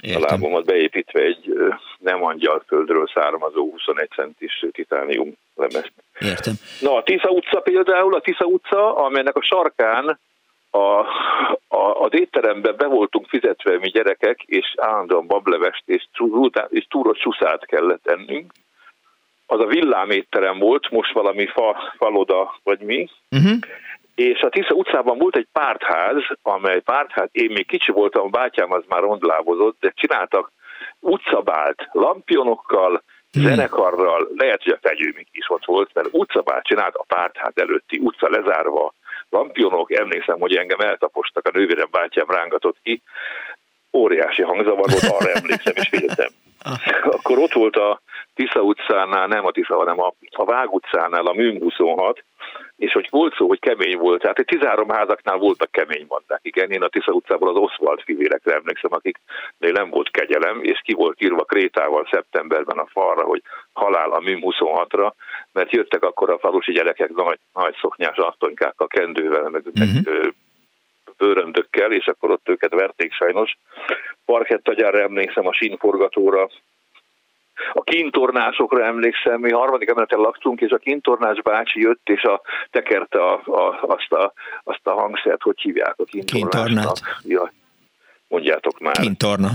Értem. a lábomat beépítve egy nem angyalföldről származó 21 centis titánium lemezt. Értem. Na a Tisza utca például, a Tisza utca, amelynek a sarkán a, a, az étteremben be voltunk fizetve mi gyerekek, és állandóan bablevest és, és túros kellett ennünk. Az a villámétterem volt, most valami fa, faloda vagy mi, uh-huh. és a Tisza utcában volt egy pártház, amely pártház, én még kicsi voltam, a bátyám az már rondlábozott, de csináltak utcabált lampionokkal, hmm. zenekarral, lehet, hogy a fegyőmik is ott volt, mert utcabát csinált a pártház előtti utca lezárva, lampionok, emlékszem, hogy engem eltapostak, a nővérem bátyám rángatott ki, óriási hangzavar volt, arra emlékszem és féltem. Akkor ott volt a Tisza utcánál, nem a Tisza, hanem a, a Vág utcánál a Műm 26, és hogy volt szó, hogy kemény volt, tehát egy 13 házaknál voltak kemény bandák, igen, én a Tisza utcában az Oswald fivérekre emlékszem, akik nem volt kegyelem, és ki volt írva Krétával szeptemberben a falra, hogy halál a Műm 26-ra, mert jöttek akkor a falusi gyerekek nagy, nagy szoknyás asszonykákkal, kendővel, meg, uh-huh. meg mhm. bőröndökkel, és akkor ott őket verték sajnos. Parkettagyárra emlékszem a sínforgatóra, a kintornásokra emlékszem, mi harmadik emeleten laktunk, és a kintornás bácsi jött, és a, tekerte a, a, azt, a, azt a hangszert, hogy hívják a kintornásnak. Ja, mondjátok már. Kintorna.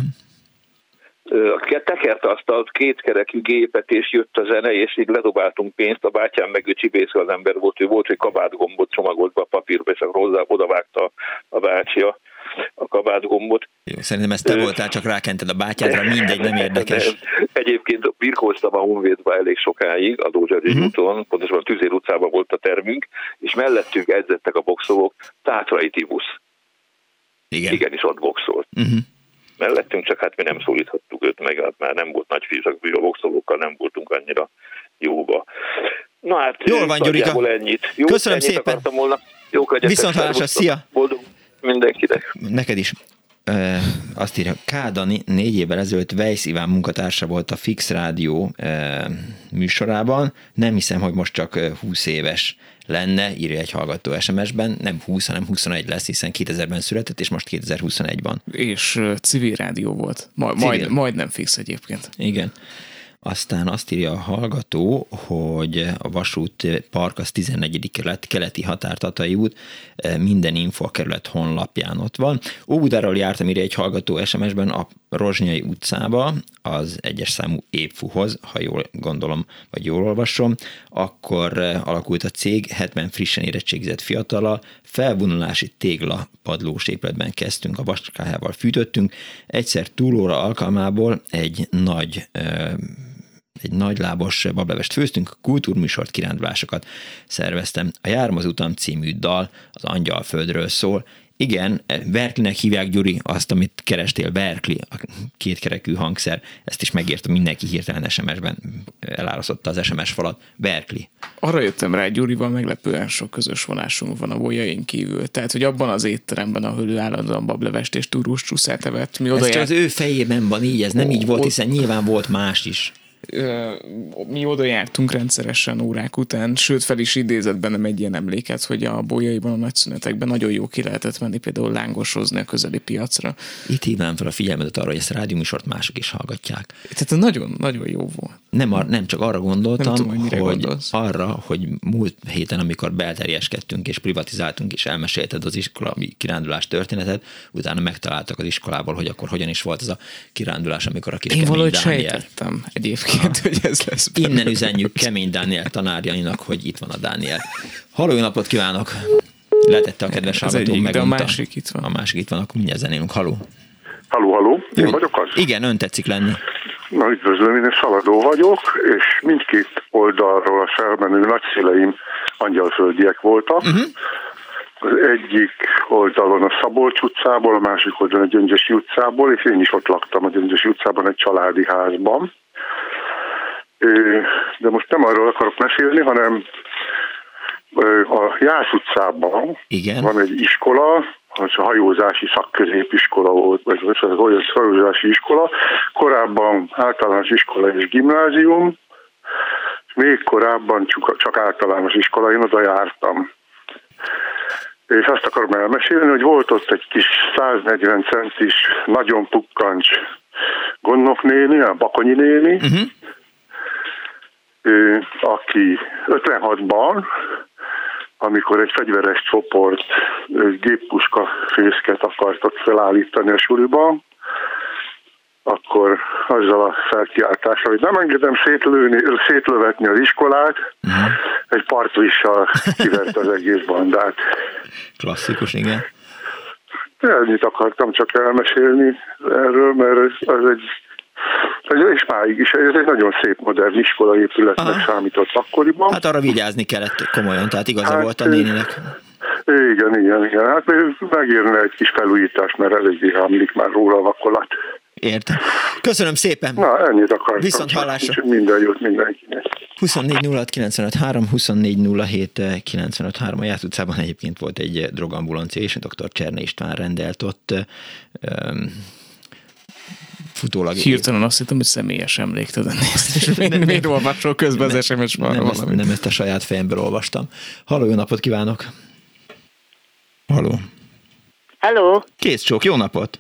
Tekerte azt a kétkerekű gépet, és jött a zene, és így ledobáltunk pénzt, a bátyám meg ő csibésző az ember volt, ő volt, hogy kabátgombot csomagolt be a papírba, és akkor hozzá odavágta a bácsia a kabátgombot. Szerintem ezt te voltál, csak rákented a bátyádra, mindegy, nem érdekes. Egyébként birkóztam a Honvédba elég sokáig, a Dózsari uh-huh. úton, pontosan a Tüzér utcában volt a termünk, és mellettünk edzettek a boxolók, Tátrai Tibusz. Igen. Igenis ott boxolt. Uh-huh. Mellettünk, csak hát mi nem szólíthattuk őt meg, hát már nem volt nagy fizak, a boxolókkal nem voltunk annyira jóba. Na hát, Jól van, Gyurika. Ennyit. Jó, Köszönöm ennyit szépen. Volna. Jók Viszont hallásra, szia! Boldog mindenkinek. Neked is. Azt írja, Kádani négy évvel ezelőtt Weiss Iván munkatársa volt a Fix Rádió műsorában. Nem hiszem, hogy most csak 20 éves lenne, írja egy hallgató SMS-ben, nem 20, hanem 21 lesz, hiszen 2000-ben született, és most 2021-ban. És civil rádió volt. Ma, civil. Majd, majd nem fix egyébként. Igen. Aztán azt írja a hallgató, hogy a vasút park az 14. kelet, keleti határtatai út, minden info a kerület honlapján ott van. Óbudáról jártam, írja egy hallgató SMS-ben a Rozsnyai utcába, az egyes számú épfuhoz, ha jól gondolom, vagy jól olvasom, akkor alakult a cég 70 frissen érettségizett fiatala, felvonulási tégla padlós épületben kezdtünk, a vaskájával fűtöttünk, egyszer túlóra alkalmából egy nagy egy nagylábos bablevest főztünk, kultúrműsort, kirándvásokat szerveztem. A Járom az utam című dal az Angyalföldről szól, igen, Berkeleynek hívják Gyuri azt, amit kerestél, Berkeley, a kétkerekű hangszer, ezt is megírta mindenki hirtelen SMS-ben, elárasztotta az SMS falat, Berkeley. Arra jöttem rá, Gyurival meglepően sok közös vonásunk van a bolyaink kívül. Tehát, hogy abban az étteremben, ahol ő állandóan bablevest és turus csúszát evett, mi oda Ez csak az ő fejében van így, ez nem így volt, hiszen nyilván volt más is mi oda jártunk rendszeresen órák után, sőt fel is idézett bennem egy ilyen emléket, hogy a bolyaiban a nagyszünetekben nagyon jó ki lehetett menni például lángosozni a közeli piacra. Itt hívnám fel a figyelmet arra, hogy ezt a mások is hallgatják. Tehát nagyon, nagyon jó volt. Nem, ar- nem csak arra gondoltam, nem tudom, hogy, hogy arra, hogy múlt héten, amikor belterjeskedtünk és privatizáltunk és elmesélted az iskola kirándulás történetet, utána megtaláltak az iskolával, hogy akkor hogyan is volt ez a kirándulás, amikor a kis Én valahogy sejtettem egyébként egyébként, hogy ez lesz. Benne. Innen üzenjük Kemény Dániel tanárjainak, hogy itt van a Dániel. Halló, jó napot kívánok! Letette a kedves hallgató, meg a másik itt van. A másik itt van, akkor mindjárt zenélünk. Halló! Halló, halló, én jó. vagyok az? Igen, ön tetszik lenni. Na, üdvözlöm, én szaladó vagyok, és mindkét oldalról a felmenő nagyszüleim angyalföldiek voltak. Uh-huh. Az egyik oldalon a Szabolcs utcából, a másik oldalon a Gyöngyösi utcából, és én is ott laktam a Gyöngyösi utcában egy családi házban. De most nem arról akarok mesélni, hanem a Jász utcában Igen. van egy iskola, az a hajózási szakközépiskola volt, vagy az hajózási iskola, korábban általános iskola és gimnázium, és még korábban csak, általános iskola, én oda jártam. És azt akarom elmesélni, hogy volt ott egy kis 140 centis, nagyon pukkancs gondnoknéni, a Bakonyi néni, uh-huh aki 56-ban, amikor egy fegyveres csoport géppuska fészket akartott felállítani a suliban, akkor azzal a felkiáltással, hogy nem engedem szétlőni, szétlövetni az iskolát, uh-huh. egy partvissal kivert az egész bandát. Klasszikus, igen. Ennyit akartam csak elmesélni erről, mert az egy És máig is, ez egy nagyon szép modern iskolaépületnek Aha. számított akkoriban. Hát arra vigyázni kellett komolyan, tehát igaza hát, volt a néninek. Igen, igen, igen. Hát megérne egy kis felújítás, mert eléggé hamlik már róla a vakolat. Értem. Köszönöm szépen. Na, ennyit akartam. Viszont hallásra. Minden jót mindenkinek. 24 06 95 3, 24 07 95 3. A Jász utcában egyébként volt egy drogambulancia, és a dr. Cserné István rendelt ott um, futólag. Hirtelen azt hittem, hogy személyes emlék, tudod nézni. És még olvasol közben az SMS nem, nem, ezt, nem ezt a saját fejemből olvastam. Halló, jó napot kívánok! Halló! Halló! Kész csók, jó napot!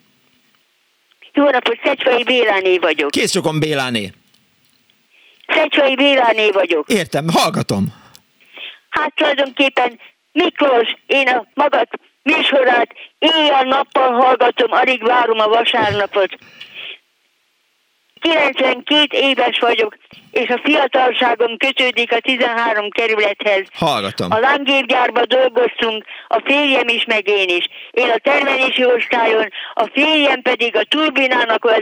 Jó napot, Szecsvai Béláné vagyok. Kész csokom Béláné. Szecsvai Béláné vagyok. Értem, hallgatom. Hát tulajdonképpen Miklós, én a magad műsorát éjjel-nappal hallgatom, alig várom a vasárnapot. 92 éves vagyok, és a fiatalságom kötődik a 13 kerülethez. Hallgatom. A langépgyárban dolgoztunk, a férjem is, meg én is. Én a termelési osztályon, a férjem pedig a turbinának az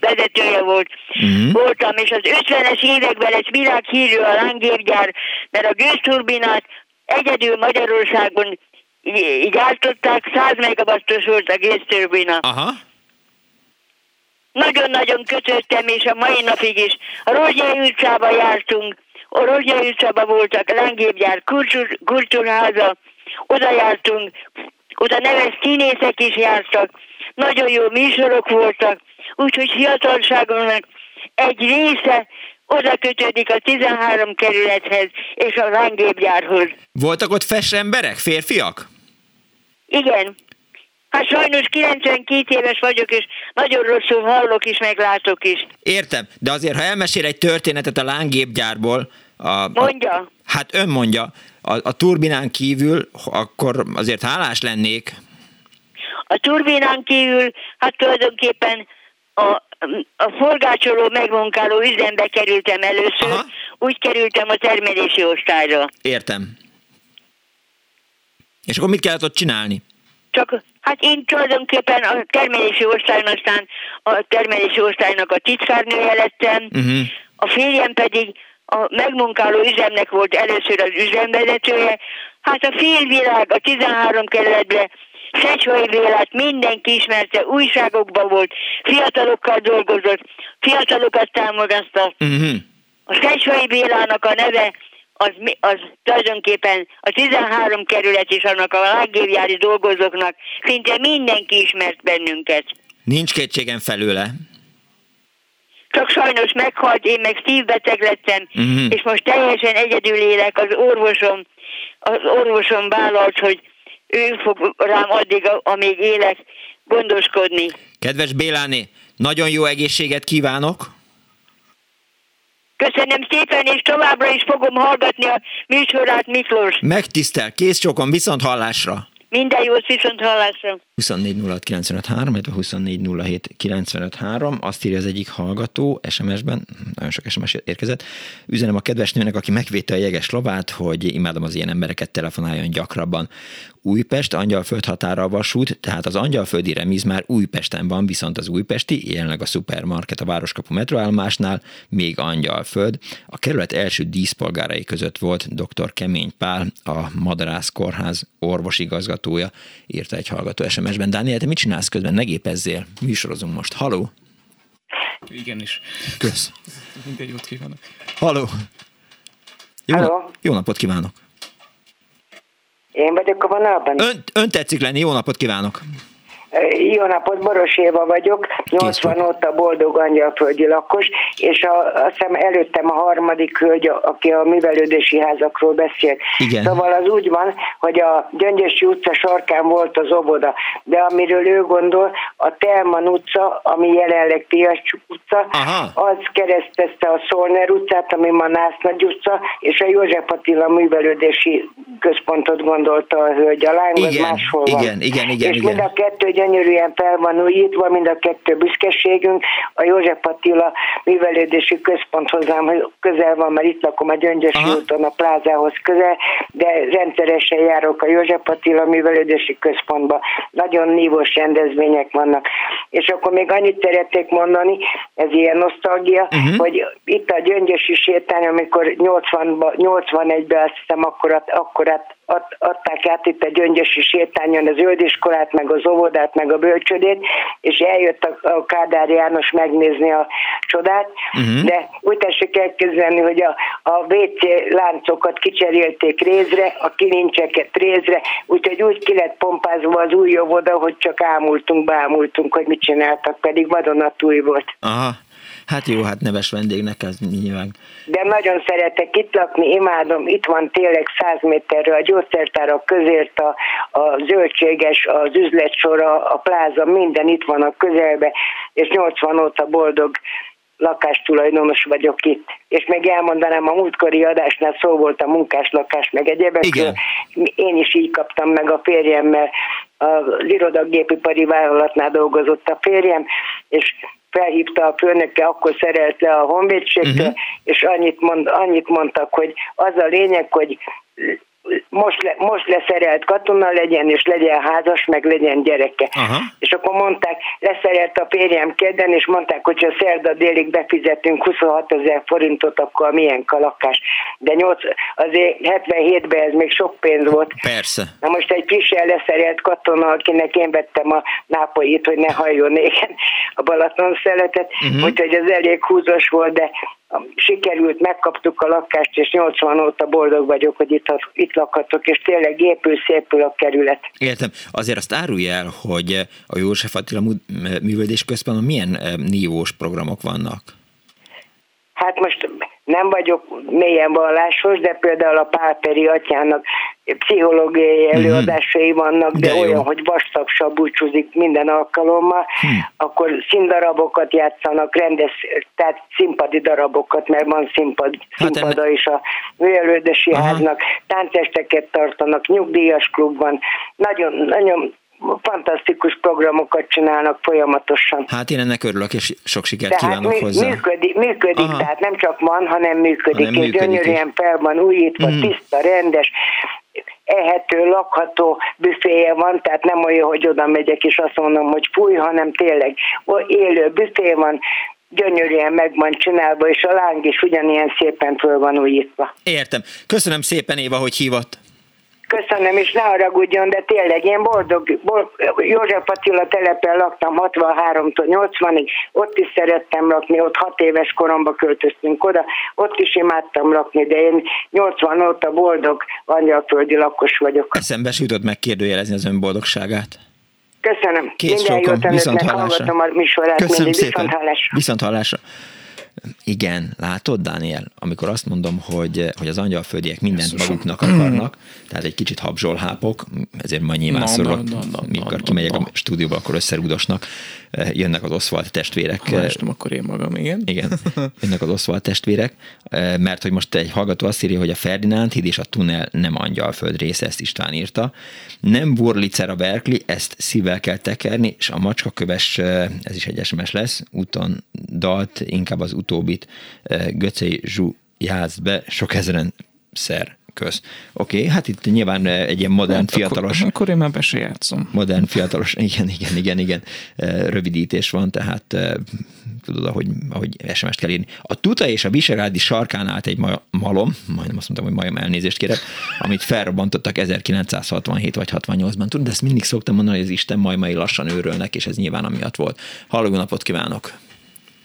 vezetője volt. Uh-huh. Voltam, és az 50-es években lett világhírű a langépgyár, mert a gőzturbinát egyedül Magyarországon gyártották, 100 megawattos volt a gőzturbina. Aha nagyon-nagyon kötöttem, és a mai napig is. A Rozsnyai utcába jártunk, a Rozsnyai utcába voltak, Langépgyár, kultúr, kultúrháza, oda jártunk, oda neves színészek is jártak, nagyon jó műsorok voltak, úgyhogy fiatalságomnak egy része oda kötődik a 13 kerülethez és a Langépgyárhoz. Voltak ott fes emberek, férfiak? Igen. Hát sajnos 92 éves vagyok, és nagyon rosszul hallok is, meglátok is. Értem, de azért, ha elmesél egy történetet a lángépgyárból, a, mondja. A, hát ön mondja, a, a turbinán kívül, akkor azért hálás lennék. A turbinán kívül, hát tulajdonképpen a, a forgácsoló, megmunkáló üzembe kerültem először, Aha. úgy kerültem a termelési osztályra. Értem. És akkor mit kellett ott csinálni? Csak hát én tulajdonképpen a termelési osztályon aztán a termelési osztálynak a titkárnője lettem, uh-huh. a férjem pedig a megmunkáló üzemnek volt először az üzemvezetője. Hát a félvilág a 13 kerületben Szecsvai Vélát mindenki ismerte, újságokban volt, fiatalokkal dolgozott, fiatalokat támogatta. Uh-huh. A Szecsvai Bélának a neve az, az tulajdonképpen a 13 kerület és annak a lággépjári dolgozóknak szinte mindenki ismert bennünket. Nincs kétségem felőle. Csak sajnos meghalt, én meg szívbeteg lettem, uh-huh. és most teljesen egyedül élek, az orvosom, az orvosom vállalt, hogy ő fog rám addig, amíg élek, gondoskodni. Kedves Béláné, nagyon jó egészséget kívánok! Köszönöm szépen, és továbbra is fogom hallgatni a műsorát, Miklós. Megtisztel, kész csokon, viszont hallásra. Minden jót, viszont hallásra. 24 illetve 24 azt írja az egyik hallgató SMS-ben, nagyon sok SMS érkezett. Üzenem a kedves nőnek, aki megvédte a jeges lovát, hogy imádom az ilyen embereket, telefonáljon gyakrabban. Újpest, Angyalföld határa a vasút, tehát az Angyalföldi remiz már Újpesten van, viszont az újpesti, jelenleg a szupermarket a Városkapu metroállomásnál, még Angyalföld. A kerület első díszpolgárai között volt dr. Kemény Pál, a Madarász Kórház orvosigazgatója, írta egy hallgató SMS-ben. Dániel, te mit csinálsz közben? Ne gépezzél. Műsorozunk most. Haló? Igenis. Kösz. Mindegy jót kívánok. Haló? Jó, Hello. jó napot kívánok. Én vagyok a vonalban. Ön, ön tetszik lenni, jó napot kívánok. Jó napot, Boros Éva vagyok, 80 óta boldog angyalföldi lakos, és a, azt hiszem előttem a harmadik hölgy, aki a művelődési házakról beszélt. Igen. Szóval az úgy van, hogy a Gyöngyösi utca sarkán volt az oboda, de amiről ő gondol, a Telman utca, ami jelenleg Tias utca, Aha. az keresztezte a Szolner utcát, ami ma Nász utca, és a József Attila művelődési központot gondolta a hölgy. A lány igen, máshol igen, van. Igen, igen, és igen. mind a kettő gyönyörűen fel van újítva, mind a kettő büszkeségünk. A József Attila művelődési központ hozzám közel van, mert itt lakom a Gyöngyösi úton, a plázához közel, de rendszeresen járok a József Attila művelődési központba. Nagyon nívós rendezvények vannak. És akkor még annyit szeretnék mondani, ez ilyen nosztalgia, uh-huh. hogy itt a Gyöngyösi sétány, amikor 80 81-ben azt hiszem, akkor, akkor adták át itt a Gyöngyösi sétányon az öldiskolát, meg az óvodát, meg a bölcsödét, és eljött a, a Kádár János megnézni a csodát, uh-huh. de úgy tessék elképzelni, hogy a, a WC láncokat kicserélték részre, a kilincseket részre, úgyhogy úgy ki lett pompázva az új óvoda, hogy csak ámultunk, bámultunk, hogy mit csináltak, pedig vadonatúj volt. Aha. Hát jó, hát neves vendégnek ez nyilván. De nagyon szeretek itt lakni, imádom, itt van tényleg száz méterre a gyógyszertárak közért, a, a zöldséges, az üzletsora, a pláza, minden itt van a közelbe, és 80 óta boldog lakástulajdonos vagyok itt. És még elmondanám, a múltkori adásnál szó volt a munkás lakás, meg egyebekről. Én is így kaptam meg a férjemmel, az irodagépipari vállalatnál dolgozott a férjem, és felhívta a főnöke, akkor szerelt le a honvédségtől, uh-huh. és annyit, mond, annyit mondtak, hogy az a lényeg, hogy most, le, most leszerelt katona legyen, és legyen házas, meg legyen gyereke. Aha. És akkor mondták, leszerelt a férjem kedden, és mondták, hogy ha szerda délig befizetünk 26 ezer forintot, akkor milyen kalakás. De 8, azért 77-ben ez még sok pénz volt. Persze. Na most egy frissen leszerelt katona, akinek én vettem a nápolyit, hogy ne hajjon égen a Balaton szeletet, uh-huh. úgyhogy az elég húzos volt, de sikerült, megkaptuk a lakást, és 80 óta boldog vagyok, hogy itt, itt lakhatok, és tényleg épül, szépül a kerület. Értem. Azért azt árulj el, hogy a József Attila Művődés Központban milyen eh, nívós programok vannak? Hát most nem vagyok mélyen vallásos, de például a Pálperi atyának pszichológiai mhm. előadásai vannak, de, de olyan, hogy vastag búcsúzik minden alkalommal, hmm. akkor színdarabokat játszanak, rendes, tehát színpadi darabokat, mert van színpad, hát színpada enne... is a művelődési háznak, táncesteket tartanak, nyugdíjas klubban, nagyon, nagyon fantasztikus programokat csinálnak folyamatosan. Hát én ennek örülök, és sok sikert tehát kívánok mű, hozzá. Működik, működik tehát nem csak van, hanem működik, hanem és gyönyörűen fel van újítva, mm. tiszta, rendes, ehető, lakható büféje van, tehát nem olyan, hogy oda megyek és azt mondom, hogy fúj, hanem tényleg élő büfé van, gyönyörűen meg van csinálva, és a láng is ugyanilyen szépen föl van újítva. Értem. Köszönöm szépen, Éva, hogy hívott. Köszönöm, és ne haragudjon, de tényleg én boldog, boldog József Attila telepen laktam 63-tól 80-ig, ott is szerettem lakni, ott 6 éves koromba költöztünk oda, ott is imádtam lakni, de én 80 óta boldog angyalföldi lakos vagyok. Eszembe jutott megkérdőjelezni az ön boldogságát. Köszönöm. Kész Minden jót viszont hallásra. a műsorát. Köszönöm mindig. szépen. Viszont hallásra. Viszont hallásra. Igen, látod, Dániel, amikor azt mondom, hogy, hogy az angyalföldiek mindent maguknak akarnak, tehát egy kicsit habzsolhápok, ezért majd nyilván szorok, mikor kimegyek a stúdióba, akkor összerúdosnak, jönnek az Oswald testvérek. Ha akkor én magam, igen. Igen, jönnek az Oswald testvérek, mert hogy most egy hallgató azt írja, hogy a Ferdinánd híd és a tunnel nem angyalföld része, ezt István írta. Nem Burlicer a Berkeley, ezt szívvel kell tekerni, és a macskaköves, ez is egy SMS lesz, úton dalt, inkább az utóbbit Göcei Zsú játsz be, sok ezeren szer köz. Oké, okay, hát itt nyilván egy ilyen modern, hát fiatalos... Akkor, akkor én már be se játszom. Modern, fiatalos, igen, igen, igen, igen, rövidítés van, tehát tudod, ahogy, ahogy SMS-t kell írni. A Tuta és a Viserádi sarkán állt egy malom, majdnem azt mondtam, hogy majom elnézést kérek, amit felrobbantottak 1967 vagy 68-ban. Tudod, de ezt mindig szoktam mondani, hogy az Isten majmai lassan őrölnek, és ez nyilván amiatt volt. Halló, napot kívánok!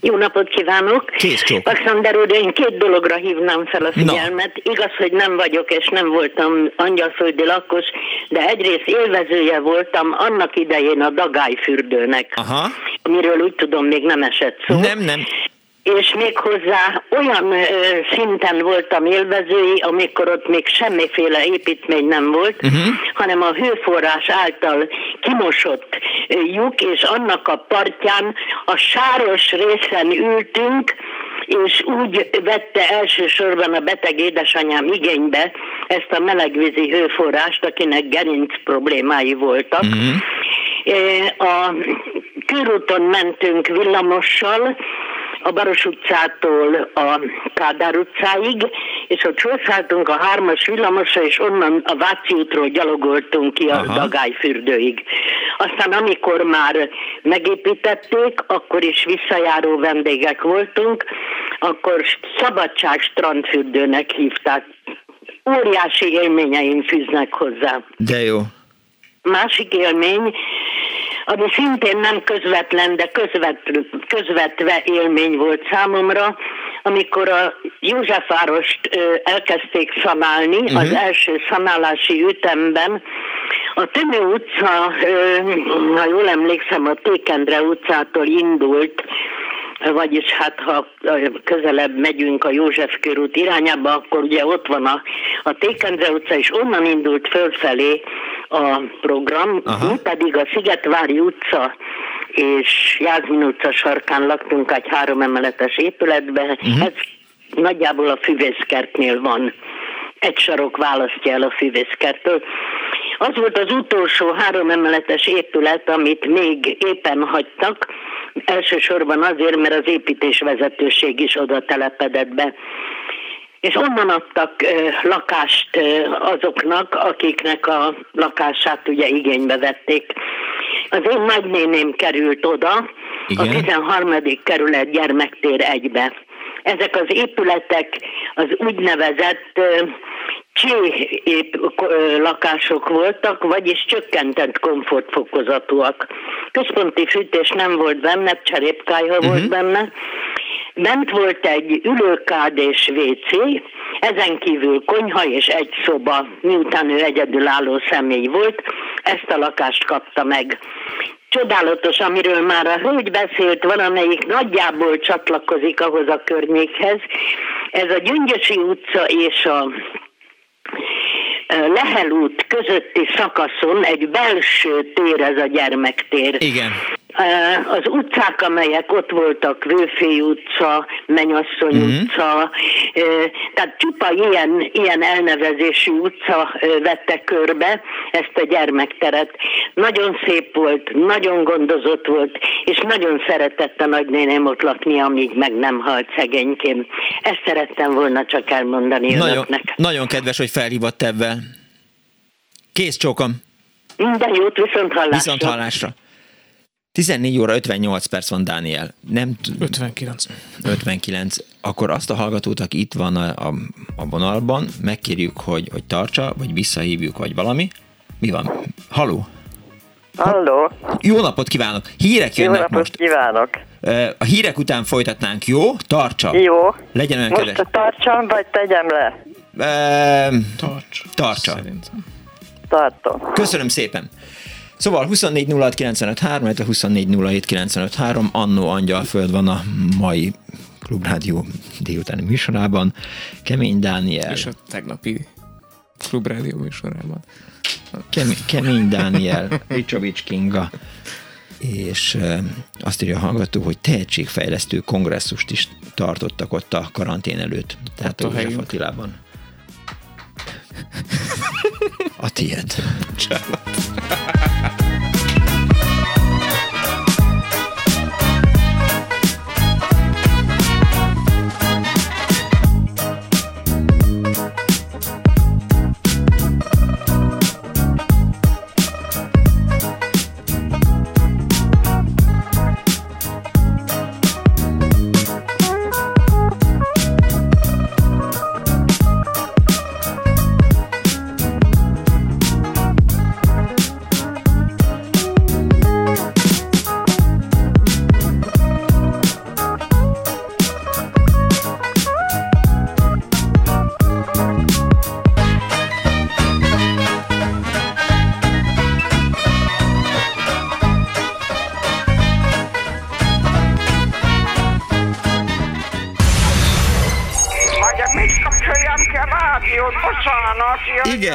Jó napot kívánok! Kész csók! Alexander úr, én két dologra hívnám fel a figyelmet. Na. Igaz, hogy nem vagyok és nem voltam angyalföldi lakos, de egyrészt élvezője voltam annak idején a dagályfürdőnek. Aha. Amiről úgy tudom, még nem esett szó. Nem, nem és méghozzá olyan ö, szinten voltam élvezői, amikor ott még semmiféle építmény nem volt, uh-huh. hanem a hőforrás által kimosott lyuk, és annak a partján a sáros részen ültünk, és úgy vette elsősorban a beteg édesanyám igénybe ezt a melegvízi hőforrást, akinek gerinc problémái voltak. Uh-huh. A körúton mentünk villamossal, a Baros utcától a Kádár utcáig, és ott felszálltunk a hármas villamosra, és onnan a Váci útról gyalogoltunk ki a Dagály fürdőig. Aztán amikor már megépítették, akkor is visszajáró vendégek voltunk, akkor Szabadság strandfürdőnek hívták. Óriási élményeim fűznek hozzá. De jó. Másik élmény, ami szintén nem közvetlen, de közvet, közvetve élmény volt számomra, amikor a Józsefvárost elkezdték szanálni, uh-huh. az első szanálási ütemben, a Tönő utca, ha jól emlékszem, a Tékendre utcától indult, vagyis hát ha közelebb megyünk a József körút irányába, akkor ugye ott van a, a Tékendre utca, és onnan indult fölfelé a program, Aha. mi pedig a Szigetvári utca és Jászmin utca sarkán laktunk egy három emeletes épületben, uh-huh. ez nagyjából a füvészkertnél van. Egy sarok választja el a füvészkertől. Az volt az utolsó három emeletes épület, amit még éppen hagytak, elsősorban azért, mert az építésvezetőség is oda telepedett be. És onnan adtak lakást azoknak, akiknek a lakását ugye igénybe vették. Az én nagynéném került oda, Igen? a 13. kerület gyermektér egybe. Ezek az épületek az úgynevezett csé lakások voltak, vagyis csökkentett komfortfokozatúak. Központi fűtés nem volt benne, cserépkályha uh-huh. volt benne. Bent volt egy ülőkád és WC, ezen kívül konyha és egy szoba, miután ő egyedülálló személy volt, ezt a lakást kapta meg. Csodálatos, amiről már a hölgy beszélt, valamelyik nagyjából csatlakozik ahhoz a környékhez. Ez a Gyöngyösi utca és a Lehel út közötti szakaszon egy belső tér, ez a gyermektér. Igen. Az utcák, amelyek ott voltak, Vőfé utca, Menyasszony uh-huh. utca, tehát csupa ilyen, ilyen elnevezésű utca vette körbe ezt a gyermekteret. Nagyon szép volt, nagyon gondozott volt, és nagyon szeretett a nagynéném ott lakni, amíg meg nem halt szegényként. Ezt szerettem volna csak elmondani nagyon, önöknek. Nagyon kedves, hogy felhívott ebben. Kész csókom. Minden jót, viszont hallásra. Viszont hallásra. 14 óra 58 perc van, Dániel. Nem 59. 59. Akkor azt a hallgatót, aki itt van a, a, a vonalban, megkérjük, hogy, hogy tartsa, vagy visszahívjuk, vagy valami. Mi van? Haló? Halló. Jó napot kívánok! Hírek jönnek Jó napot most. kívánok! A hírek után folytatnánk, jó? Tartsa. Jó. Legyen olyan Most kedves. tartsam, vagy tegyem le? E, tarts. Tartsa. Szerintem. Tartom. Köszönöm szépen. Szóval 24 06 95 3, 24 07 95 3, Annó Angyalföld van a mai Klubrádió délutáni műsorában. Kemény Dániel. És a tegnapi Klubrádió műsorában. Kemény, Kemény Dániel, Ricsovics Kinga, és azt írja a hallgató, hogy tehetségfejlesztő kongresszust is tartottak ott a karantén előtt, tehát ott a József Attilában. A tiéd.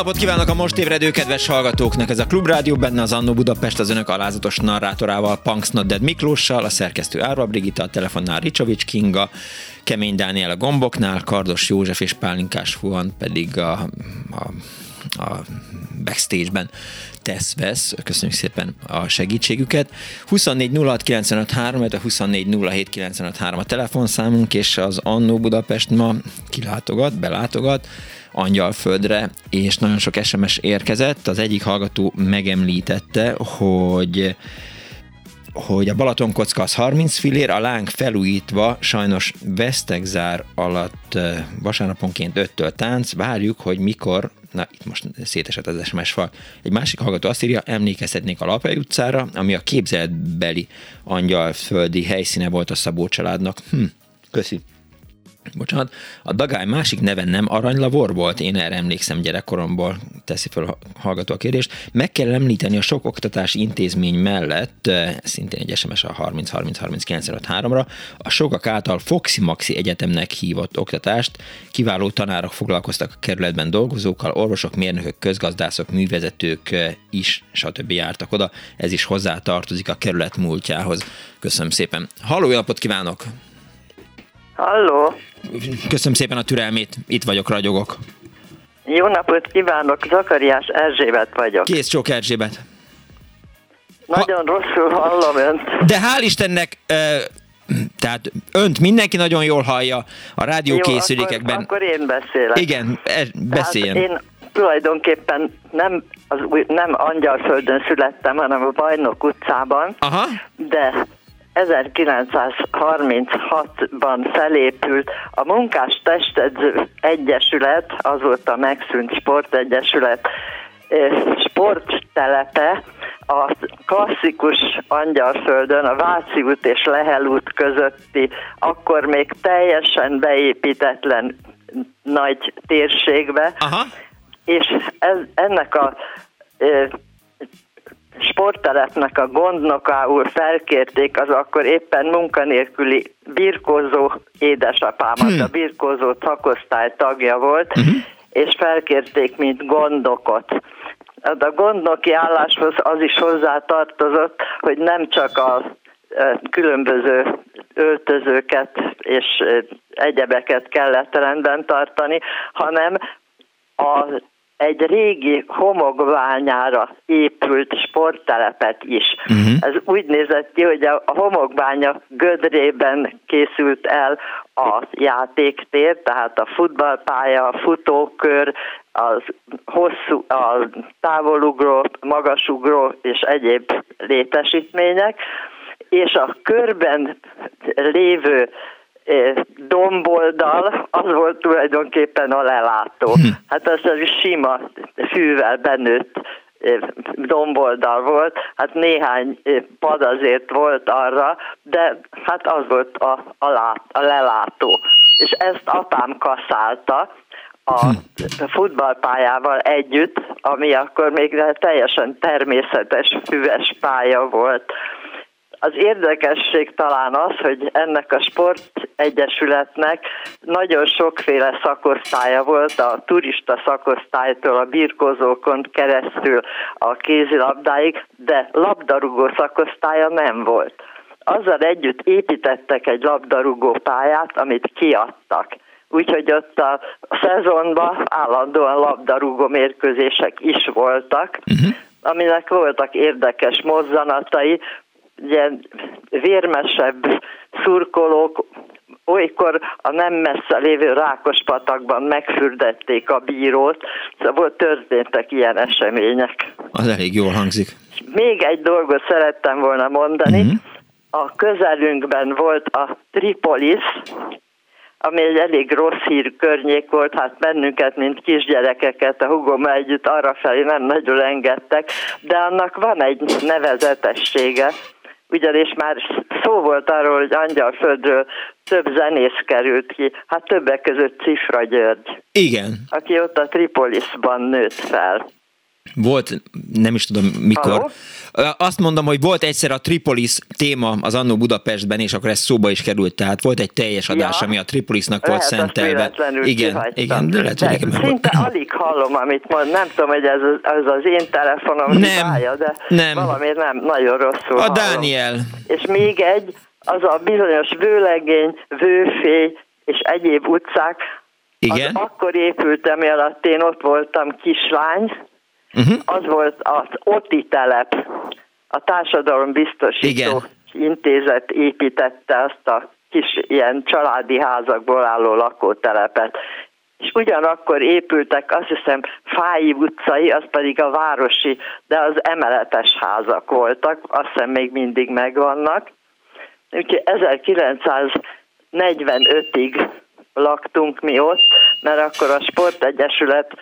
Napot kívánok a most ébredő kedves hallgatóknak! Ez a Klubrádió benne az Annó Budapest az önök alázatos narrátorával, Punks Not Dead Miklóssal, a szerkesztő Árva Brigitta, a telefonnál Ricsovics Kinga, Kemény Dániel a gomboknál, Kardos József és Pálinkás Fuan pedig a, a, a backstage-ben tesz-vesz. Köszönjük szépen a segítségüket. 24 06 95 3, a 24 07 95 3 a telefonszámunk, és az Annó Budapest ma kilátogat, belátogat Angyalföldre, és nagyon sok SMS érkezett. Az egyik hallgató megemlítette, hogy hogy a Balatonkocka az 30 fillér, a láng felújítva sajnos vesztegzár alatt vasárnaponként 5-től tánc, várjuk, hogy mikor, na itt most szétesett az SMS fal. Egy másik hallgató azt írja, emlékezhetnék a Lapai utcára, ami a képzeletbeli angyalföldi helyszíne volt a Szabó családnak. Hm, köszi bocsánat, a dagály másik neve nem aranylavor volt, én erre emlékszem gyerekkoromból, teszi fel a hallgató a kérdést. Meg kell említeni a sok oktatási intézmény mellett, eh, szintén egy SMS a 30 30 30 3 ra a sokak által Foxi Maxi Egyetemnek hívott oktatást. Kiváló tanárok foglalkoztak a kerületben dolgozókkal, orvosok, mérnökök, közgazdászok, művezetők eh, is, stb. jártak oda. Ez is hozzá tartozik a kerület múltjához. Köszönöm szépen. Halló, napot kívánok! Halló! Köszönöm szépen a türelmét, itt vagyok, ragyogok. Jó napot kívánok, Zakariás Erzsébet vagyok. Kész csók Erzsébet. Nagyon ha... rosszul hallom önt. De hál' Istennek, tehát önt mindenki nagyon jól hallja a rádiókészülékekben. Akkor, akkor én beszélek. Igen, e, beszéljen. Tehát én tulajdonképpen nem, az, nem Angyalföldön születtem, hanem a Bajnok utcában, Aha. de 1936-ban felépült a Munkás Testedző Egyesület, azóta megszűnt sportegyesület sporttelepe a klasszikus Angyalföldön, a Váci út és Lehel út közötti, akkor még teljesen beépítetlen nagy térségbe, Aha. és ez, ennek a sporttelepnek a gondnokául felkérték, az akkor éppen munkanélküli birkózó édesapámat, hmm. a birkózó szakosztály tagja volt, uh-huh. és felkérték, mint gondokot. Hát a gondnoki álláshoz az is hozzá tartozott, hogy nem csak a különböző öltözőket és egyebeket kellett rendben tartani, hanem a egy régi homokbányára épült sporttelepet is. Uh-huh. Ez úgy nézett ki, hogy a homokbánya gödrében készült el a játéktér, tehát a futballpálya, a futókör, az hosszú, a távolugró, magasugró és egyéb létesítmények, és a körben lévő domboldal, az volt tulajdonképpen a lelátó. Hm. Hát az egy sima fűvel benőtt domboldal volt, hát néhány pad azért volt arra, de hát az volt a, a, lát, a lelátó. És ezt apám kaszálta, a hm. futballpályával együtt, ami akkor még teljesen természetes füves pálya volt. Az érdekesség talán az, hogy ennek a sportegyesületnek nagyon sokféle szakosztálya volt, a turista szakosztálytól a birkozókon keresztül a kézilabdáig, de labdarúgó szakosztálya nem volt. Azzal együtt építettek egy labdarúgó pályát, amit kiadtak. Úgyhogy ott a szezonban állandóan labdarúgó mérkőzések is voltak, uh-huh. aminek voltak érdekes mozzanatai, ugye vérmesebb szurkolók olykor a nem messze lévő Rákospatakban megfürdették a bírót, szóval történtek ilyen események. Az elég jól hangzik. Még egy dolgot szerettem volna mondani. Uh-huh. A közelünkben volt a Tripolis, ami egy elég rossz hír környék volt, hát bennünket, mint kisgyerekeket a hugom együtt arra felé nem nagyon engedtek, de annak van egy nevezetessége, ugyanis már szó volt arról, hogy Angyalföldről több zenész került ki, hát többek között Cifra György. Igen. Aki ott a Tripolisban nőtt fel. Volt, nem is tudom mikor. Halló? Azt mondom, hogy volt egyszer a Tripolis téma az Annó Budapestben, és akkor ez szóba is került, tehát volt egy teljes adás, ja. ami a Tripolisnak volt szentelve. Igen, igen, de lehet, de hogy igen, Szinte alig hallom, amit mond. Nem tudom, hogy ez, ez az én telefonom nem, hibája, de nem. valamiért nem, nagyon rosszul A hallom. Dániel. És még egy, az a bizonyos vőlegény, vőfé és egyéb utcák, igen. Az akkor épült, ami alatt én ott voltam kislány, uh-huh. az volt az Oti telep, a társadalom biztosító Igen. intézet építette azt a kis ilyen családi házakból álló lakótelepet. És ugyanakkor épültek, azt hiszem, Fáji utcai, az pedig a városi, de az emeletes házak voltak, azt hiszem még mindig megvannak. Úgyhogy 1945-ig laktunk mi ott, mert akkor a Sportegyesület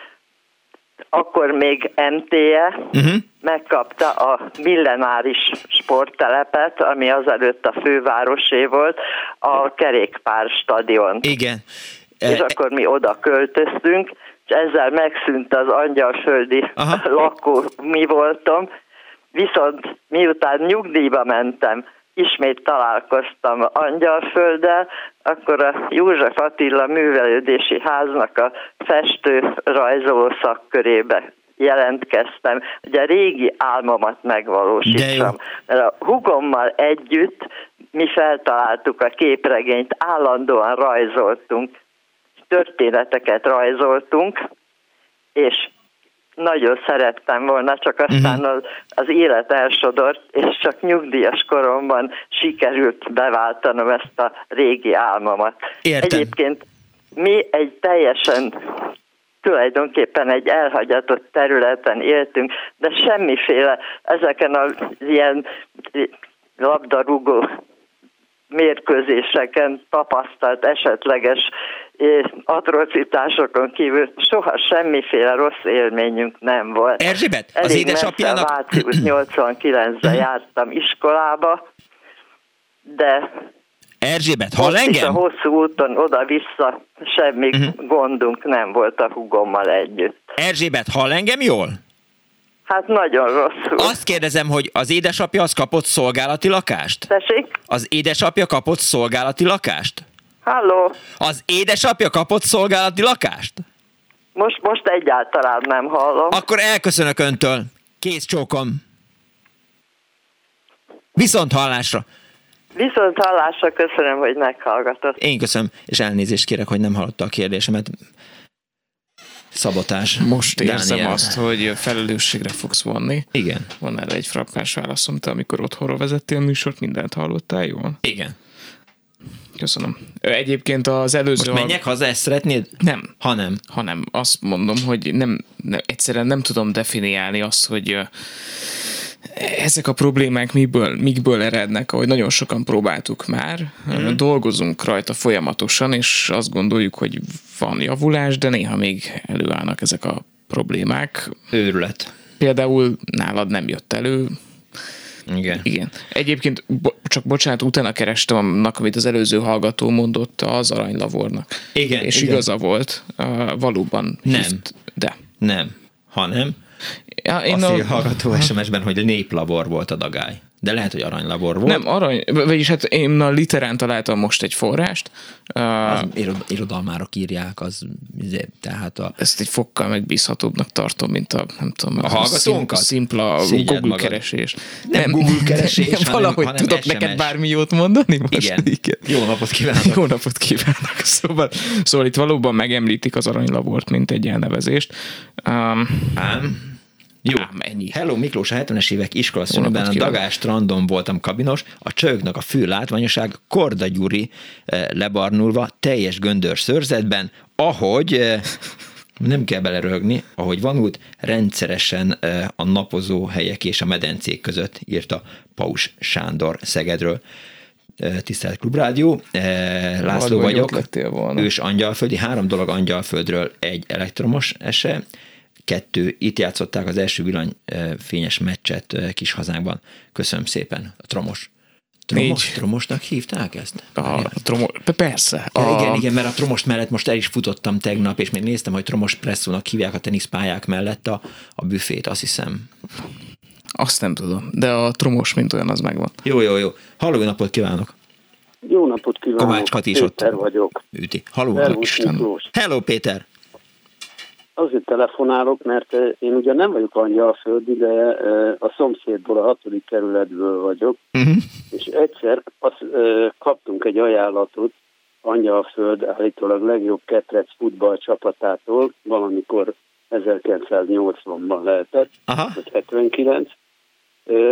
akkor még MTE uh-huh. megkapta a millenáris sporttelepet, ami azelőtt a fővárosé volt, a kerékpár stadion. Igen. És e- akkor mi oda költöztünk, és ezzel megszűnt az angyalföldi Aha. lakó, mi voltam, viszont miután nyugdíjba mentem, ismét találkoztam Angyalfölddel, akkor a József Attila művelődési háznak a festő rajzoló szakkörébe jelentkeztem, hogy a régi álmomat megvalósítsam. Mert a hugommal együtt mi feltaláltuk a képregényt, állandóan rajzoltunk, történeteket rajzoltunk, és nagyon szerettem volna, csak aztán uh-huh. az, az élet elsodort, és csak nyugdíjas koromban sikerült beváltanom ezt a régi álmomat. Értem. Egyébként mi egy teljesen tulajdonképpen egy elhagyatott területen éltünk, de semmiféle ezeken az ilyen labdarúgó mérkőzéseken tapasztalt esetleges atrocitásokon kívül soha semmiféle rossz élményünk nem volt. Erzsébet, az édesapjának... 89-ben jártam iskolába, de Erzsébet, hall engem? A hosszú úton oda-vissza semmi uh-huh. gondunk nem volt a hugommal együtt. Erzsébet, hall engem jól? Hát nagyon rosszul. Azt kérdezem, hogy az édesapja az kapott szolgálati lakást? Tessék? Az édesapja kapott szolgálati lakást? Halló? Az édesapja kapott szolgálati lakást? Most, most egyáltalán nem hallom. Akkor elköszönök öntől. Kész csókom. Viszont hallásra. Viszont hallásra köszönöm, hogy meghallgatott. Én köszönöm, és elnézést kérek, hogy nem hallotta a kérdésemet. Szabotás. Most érzem Daniel. azt, hogy felelősségre fogsz vonni. Igen. Van erre egy frappás válaszom, te amikor otthonról vezettél a műsort, mindent hallottál jól? Igen. Köszönöm. Egyébként az előző... Most menjek haza, ezt szeretnéd? Nem. Ha nem. Ha nem. Azt mondom, hogy nem, nem egyszerűen nem tudom definiálni azt, hogy ezek a problémák miből, mikből erednek, ahogy nagyon sokan próbáltuk már, mm. dolgozunk rajta folyamatosan, és azt gondoljuk, hogy van javulás, de néha még előállnak ezek a problémák. Őrület. Például nálad nem jött elő, igen. Igen. Egyébként, bo- csak bocsánat, utána kerestem annak, amit az előző hallgató mondott az aranylavornak. Igen. És igen. igaza volt, uh, valóban. Nem. Hizt, de. Nem. Hanem ja, én Azt a... hallgató SMS-ben, hogy néplabor volt a dagály. De lehet, hogy aranylabor volt. Nem, arany, vagyis hát én a literán találtam most egy forrást. Az irod, irodalmárok írják, az izé, tehát a... Ezt egy fokkal megbízhatóbbnak tartom, mint a, nem tudom, a, a hallgatónkat? Szimpla Szégyed Google magad. keresés. Nem, nem Google keresés, nem, hanem, valahogy hanem tudok SMS. neked bármi jót mondani most? Igen. Igen. Jó napot kívánok. Jó napot kívánok. Szóval, szóval itt valóban megemlítik az aranylabort, mint egy elnevezést. Um, Ám jó, Ám ennyi. Hello Miklós, a 70-es évek iskolaszünetben a Dagás strandon voltam kabinos, a csőknek a fő látványoság Korda Gyuri eh, lebarnulva, teljes göndör szörzetben, ahogy eh, nem kell belerögni, ahogy vanult, rendszeresen eh, a napozó helyek és a medencék között írta Paus Sándor Szegedről tisztelt Klubrádió. László Valami vagyok, ős Angyalföldi, három dolog Angyalföldről, egy elektromos ese, kettő, itt játszották az első villanyfényes meccset kis hazánkban. Köszönöm szépen, a Tromos. Tromos, négy... Tromosnak hívták ezt? A, tromo, persze. A... Ja, igen, igen, mert a Tromos mellett most el is futottam tegnap, és még néztem, hogy Tromos presszónak hívják a teniszpályák mellett a, a büfét, azt hiszem. Azt nem tudom, de a Tromos, mint olyan, az megvan. Jó, jó, jó. Halló, napot kívánok! Jó napot kívánok! Kovács Kati is Péter ott vagyok. Üti. Halló, Hello, Péter! Azért telefonálok, mert eh, én ugye nem vagyok angyalföldi, de eh, a szomszédból, a hatodik kerületből vagyok, uh-huh. és egyszer azt, eh, kaptunk egy ajánlatot Angyalföld állítólag legjobb ketrec futball csapatától, valamikor 1980-ban lehetett, Aha. vagy 79.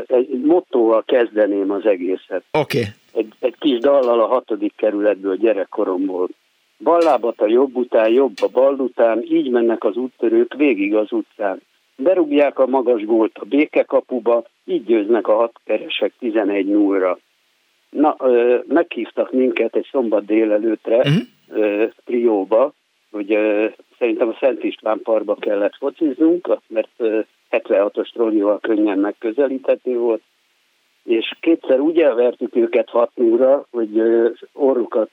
Egy mottóval kezdeném az egészet. Oké. Okay. Egy, egy kis dallal a hatodik kerületből gyerekkoromból Ballábat a jobb után, jobb a bal után, így mennek az úttörők végig az utcán. Berúgják a magas gólt a békekapuba, így győznek a hatkeresek 11 0 ra Na, ö, meghívtak minket egy szombat délelőtre uh-huh. trióba, hogy ö, szerintem a Szent István parkba kellett fociznunk, mert ö, 76-os trollival könnyen megközelíthető volt, és kétszer úgy elvertük őket hat óra, hogy orrukat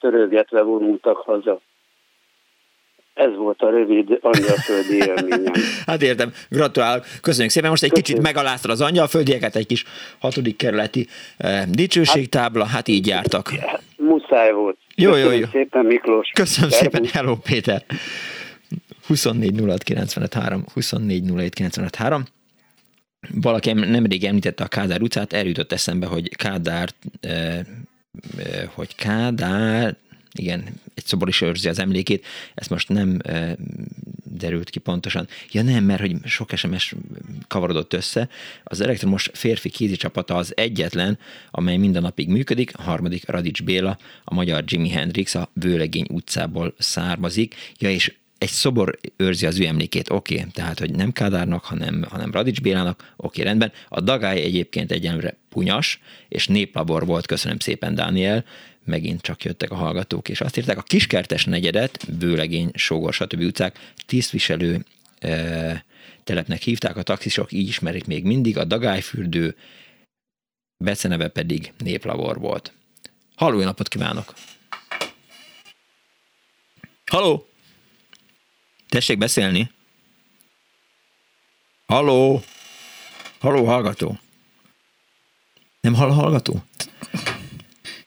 törölgetve vonultak haza. Ez volt a rövid angyalföldi élményem. hát értem, gratulálok. Köszönjük szépen. Most egy Köszönjük. kicsit megaláztad az angyalföldieket, egy kis hatodik kerületi eh, dicsőségtábla, hát, hát így jártak. Muszáj volt. Jó, jó, jó. szépen Miklós. Köszönöm Szervus. szépen, hello Péter. 24 06 95 3, 24 07 95 3 valaki nemrég említette a Kádár utcát, eljutott eszembe, hogy Kádár, hogy Kádár, igen, egy szobor is őrzi az emlékét, ezt most nem derült ki pontosan. Ja nem, mert hogy sok SMS kavarodott össze. Az elektromos férfi kézi csapata az egyetlen, amely minden napig működik, a harmadik Radics Béla, a magyar Jimi Hendrix a Vőlegény utcából származik. Ja, és egy szobor őrzi az ő emlékét, oké, okay, tehát, hogy nem Kádárnak, hanem, hanem Radics Bélának, oké, okay, rendben. A dagály egyébként egyenlőre punyas, és néplabor volt, köszönöm szépen, Dániel, megint csak jöttek a hallgatók, és azt írták, a kiskertes negyedet, Bőlegény, Sógor, stb. utcák, tisztviselő e, telepnek hívták, a taxisok így ismerik még mindig, a dagályfürdő beceneve pedig néplabor volt. Halló, napot kívánok! Halló! Tessék beszélni. Haló? Haló, hallgató? Nem hall hallgató?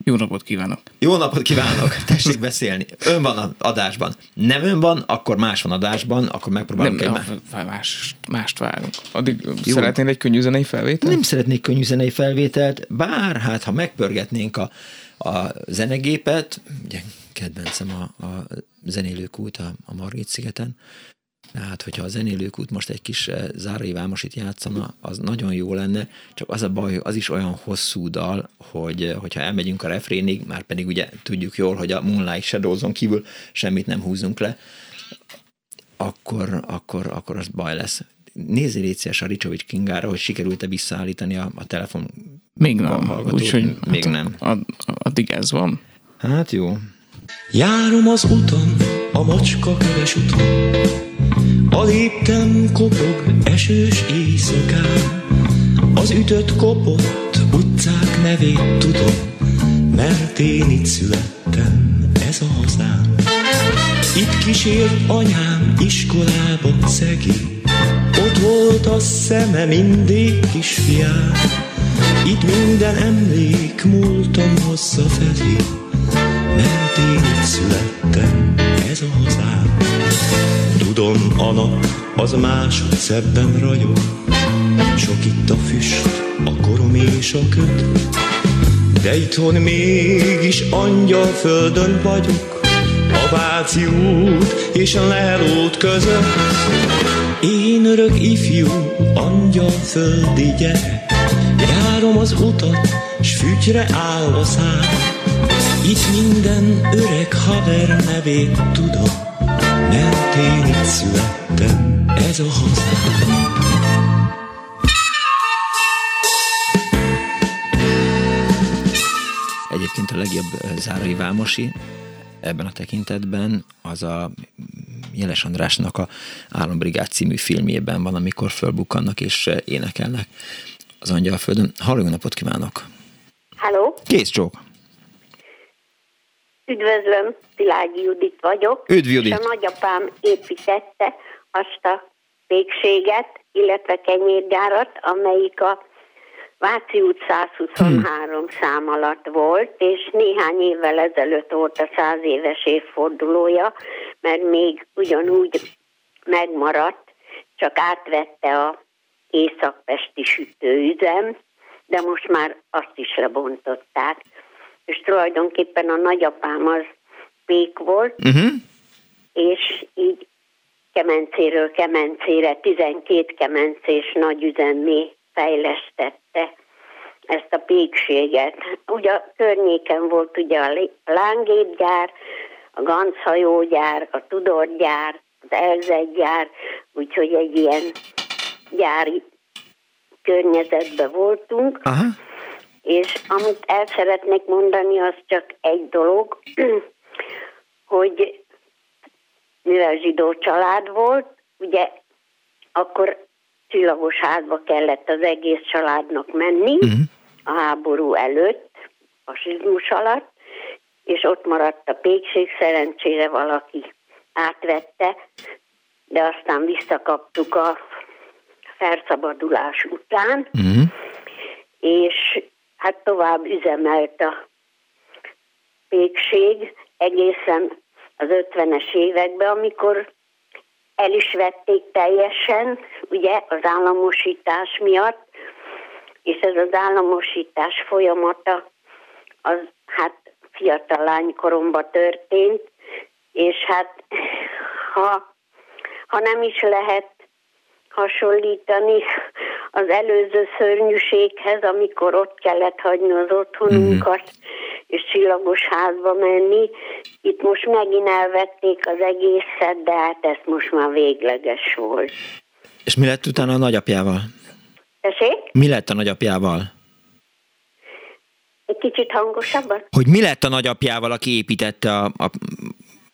Jó napot kívánok! Jó napot kívánok! Tessék beszélni. Ön van az adásban. Nem ön van, akkor más van adásban, akkor megpróbálunk nem, egy más. Mást, mást várunk. Addig Jó. szeretnél egy könnyű zenei felvételt? Nem szeretnék könnyű zenei felvételt, bár hát ha megpörgetnénk a, a zenegépet, ugye kedvencem a, a zenélőkút a, a Margit szigeten, tehát, hogyha a zenélőkút most egy kis eh, Zárai Vámosit játszana, az nagyon jó lenne, csak az a baj, az is olyan hosszú dal, hogy eh, hogyha elmegyünk a refrénig, már pedig ugye tudjuk jól, hogy a Moonlight Shadows-on kívül semmit nem húzunk le, akkor, akkor, akkor az baj lesz. Nézzé légy a Ricsovics Kingára, hogy sikerült-e visszaállítani a, a telefon Még nem, úgyhogy még hát, nem. Ad, addig ez van. Hát jó. Járom az utam, a macska köves utam, a léptem kopog esős éjszakán, az ütött kopott utcák nevét tudom, mert én itt születtem, ez a hazám. Itt kísért anyám iskolába szegi, ott volt a szeme mindig kisfiám, itt minden emlék múltam felé, mert én itt születtem. Tudom, a nap az másod szebben ragyog, sok itt a füst, a korom és a köd, de itthon mégis angyal földön vagyok, a Váci út és a Lelót között. Én örök ifjú, angyal földi gyerek, járom az utat, s fügyre áll a szám. Itt minden öreg haver nevét tudom, mert én itt születtem, ez a hazám. Egyébként a legjobb Zárai Vámosi ebben a tekintetben az a Jeles Andrásnak a Álombrigád című filmjében van, amikor fölbukkannak és énekelnek az Angyalföldön. Halló, napot kívánok! Halló? Kész csók. Üdvözlöm, Szilágyi Judit vagyok. Üdv Judit. És a nagyapám építette azt a végséget, illetve kenyérgyárat, amelyik a Váci út 123 hmm. szám alatt volt, és néhány évvel ezelőtt volt a száz éves évfordulója, mert még ugyanúgy megmaradt, csak átvette a északpesti sütőüzem, de most már azt is lebontották. És tulajdonképpen a nagyapám az pék volt, uh-huh. és így kemencéről kemencére 12 kemencés nagyüzemmé fejlesztette ezt a pékséget. Ugye a környéken volt ugye a lángépgyár, a ganchajógyár, a tudorgyár, az elzegygyár, úgyhogy egy ilyen gyári környezetben voltunk. Aha. És amit el szeretnék mondani, az csak egy dolog, hogy mivel zsidó család volt, ugye akkor csillagos házba kellett az egész családnak menni uh-huh. a háború előtt, a sizmus alatt, és ott maradt a pékség, szerencsére valaki átvette, de aztán visszakaptuk a felszabadulás után, uh-huh. és hát tovább üzemelt a pékség egészen az 50-es években, amikor el is vették teljesen, ugye az államosítás miatt, és ez az államosítás folyamata az hát fiatal lánykoromban történt, és hát ha, ha nem is lehet hasonlítani az előző szörnyűséghez, amikor ott kellett hagyni az otthonunkat, mm. és csillagos házba menni. Itt most megint elvették az egészet, de hát ez most már végleges volt. És mi lett utána a nagyapjával? Tessék? Mi lett a nagyapjával? Egy kicsit hangosabban? Hogy mi lett a nagyapjával, aki építette a, a,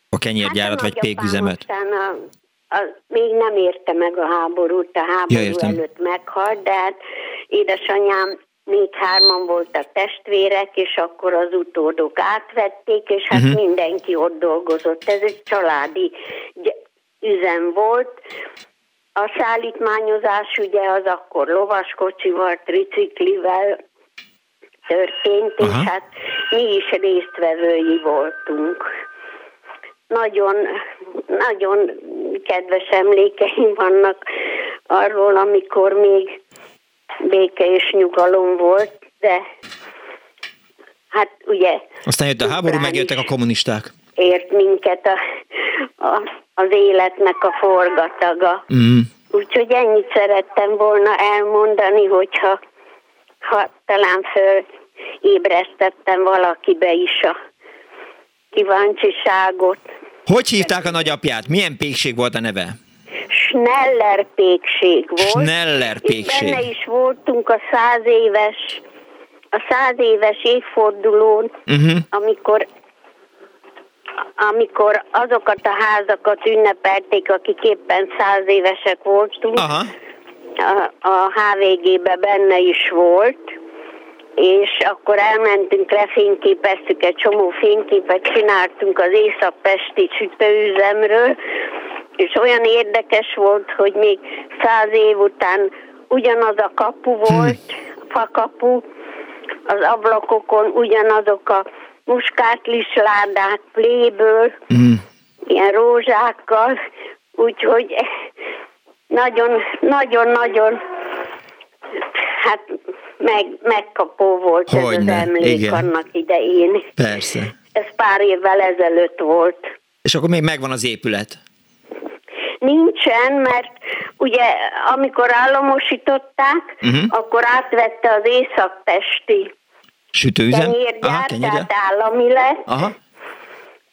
a kenyérgyárat hát a vagy péküzemet? Aztán a az még nem érte meg a háborút, a háború ja, előtt meghalt, de hát édesanyám még hárman voltak testvérek, és akkor az utódok átvették, és hát uh-huh. mindenki ott dolgozott. Ez egy családi üzem volt. A szállítmányozás ugye az akkor lovaskocsival, triciklivel történt, Aha. és hát mi is résztvevői voltunk nagyon, nagyon kedves emlékeim vannak arról, amikor még béke és nyugalom volt, de hát ugye... Aztán jött a háború, megjöttek a kommunisták. Ért minket a, a, az életnek a forgataga. Mm. Úgyhogy ennyit szerettem volna elmondani, hogyha ha talán fölébresztettem valakibe is a kíváncsiságot. Hogy hívták a nagyapját? Milyen pékség volt a neve? Schneller pékség volt. Schneller pékség. És benne is voltunk a száz éves, a száz éves évfordulón, uh-huh. amikor amikor azokat a házakat ünnepelték, akik éppen száz évesek voltunk, Aha. a, a HVG-be benne is volt, és akkor elmentünk, lefényképeztük egy csomó fényképet, csináltunk az észak-pesti sütőüzemről, és olyan érdekes volt, hogy még száz év után ugyanaz a kapu volt, fakapu, az ablakokon ugyanazok a muskátlis ládák pléből, mm. ilyen rózsákkal, úgyhogy nagyon, nagyon, nagyon hát meg, megkapó volt Hogyne, ez az emlék igen. annak idején. Persze. Ez pár évvel ezelőtt volt. És akkor még megvan az épület? Nincsen, mert ugye amikor államosították, uh-huh. akkor átvette az északpesti sütőüzem, tenyérgyár, Aha, tehát állami lett. Aha.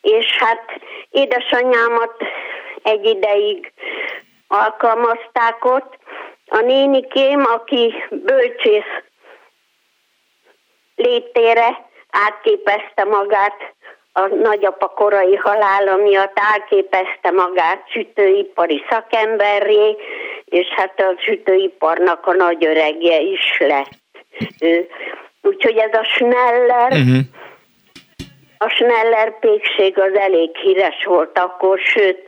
És hát édesanyámat egy ideig alkalmazták ott. A nénikém, aki bölcsész létére átképezte magát a nagyapa korai halála miatt átképezte magát sütőipari szakemberré, és hát a sütőiparnak a nagy öregje is lett. Ő Úgyhogy ez a Schneller, uh-huh. a Schneller pékség az elég híres volt akkor, sőt,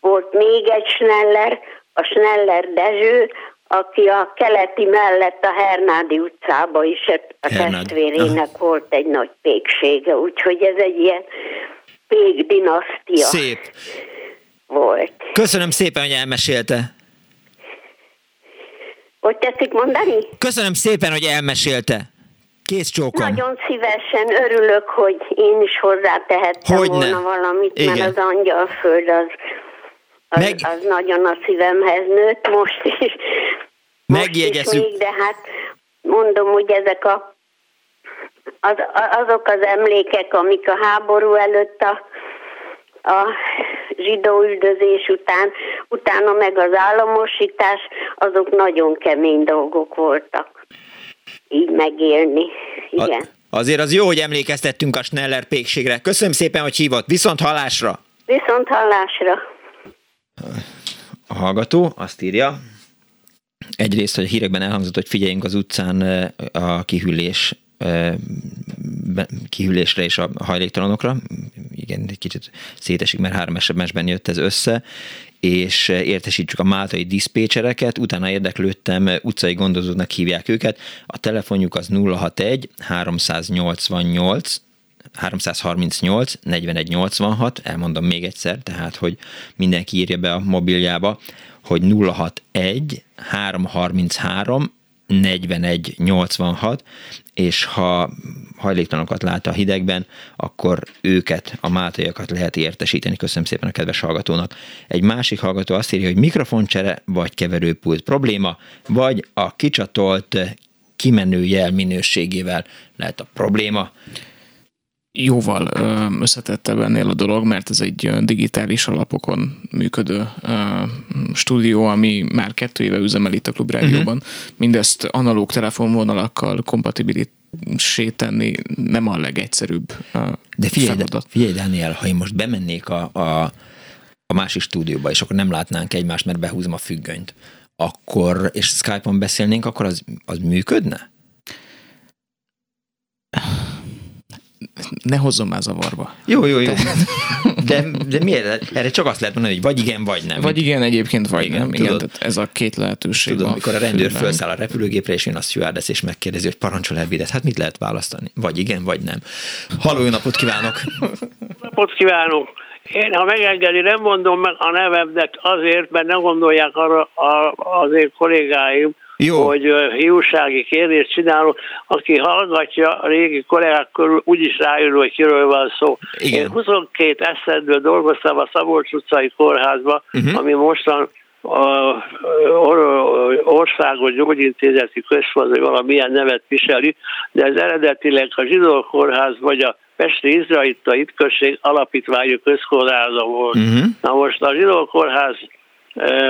volt még egy Schneller, a Schneller Dezső, aki a keleti mellett a Hernádi utcába is a Hernádi. testvérének Aha. volt egy nagy péksége, úgyhogy ez egy ilyen pék dinasztia. Szép. Volt. Köszönöm szépen, hogy elmesélte. Hogy tetszik mondani? Köszönöm szépen, hogy elmesélte. Kész csókom. Nagyon szívesen örülök, hogy én is hozzátehettem hogy volna valamit, Igen. mert az angyalföld az, az, Meg... az nagyon a szívemhez nőtt most is. Most is még, de hát mondom, hogy ezek a az, azok az emlékek, amik a háború előtt a, a zsidó üldözés után, utána meg az államosítás, azok nagyon kemény dolgok voltak. Így megélni. Igen. A, azért az jó, hogy emlékeztettünk a Schneller pékségre. Köszönöm szépen, hogy hívott. Viszont hallásra! Viszont hallásra! A hallgató azt írja, egyrészt, hogy a hírekben elhangzott, hogy figyeljünk az utcán a kihűlés kihűlésre és a hajléktalanokra. Igen, egy kicsit szétesik, mert három SMS-ben jött ez össze. És értesítsük a máltai diszpécsereket, utána érdeklődtem, utcai gondozóknak hívják őket, a telefonjuk az 061 388 338 4186, elmondom még egyszer, tehát, hogy mindenki írja be a mobiljába, hogy 061 333 4186, és ha hajléktalanokat lát a hidegben, akkor őket, a mátaiakat lehet értesíteni. Köszönöm szépen a kedves hallgatónak. Egy másik hallgató azt írja, hogy mikrofoncsere vagy keverőpult probléma, vagy a kicsatolt kimenő jel minőségével lehet a probléma jóval összetettebb ennél a dolog, mert ez egy digitális alapokon működő stúdió, ami már kettő éve üzemel itt a Klubrádióban. Uh-huh. Mindezt analóg telefonvonalakkal kompatibilisé tenni nem a legegyszerűbb De figyelj, feladat. figyelj ha én most bemennék a, a, a másik stúdióba, és akkor nem látnánk egymást, mert behúzom a függönyt, akkor, és Skype-on beszélnénk, akkor az, az működne? Ne hozzon már zavarba. Jó, jó, jó. De, de miért? Erre csak azt lehet mondani, hogy vagy igen, vagy nem. Vagy igen, egyébként, vagy igen, nem. Igen, tudod, ez a két lehetőség. Tudod, amikor a rendőr főben. felszáll a repülőgépre, és jön a stewardess, és megkérdezi, hogy parancsol elvédet, hát mit lehet választani? Vagy igen, vagy nem. Halló, jó napot kívánok! Napot kívánok! Én, ha megengedi, nem mondom meg a nevemet azért, mert nem gondolják arra azért kollégáim, jó. hogy hiúsági kérdést csinálok, aki hallgatja a régi kollégák körül, úgyis rájön, hogy kiről van szó. Igen. Én 22 eszedből dolgoztam a Szabolcs utcai kórházba, uh-huh. ami mostan a országos gyógyintézeti központ, vagy valamilyen nevet viseli, de ez eredetileg a zsidó kórház vagy a Pesti Izraelita Itközség alapítványú közkórháza volt. Uh-huh. Na most a zsidó kórház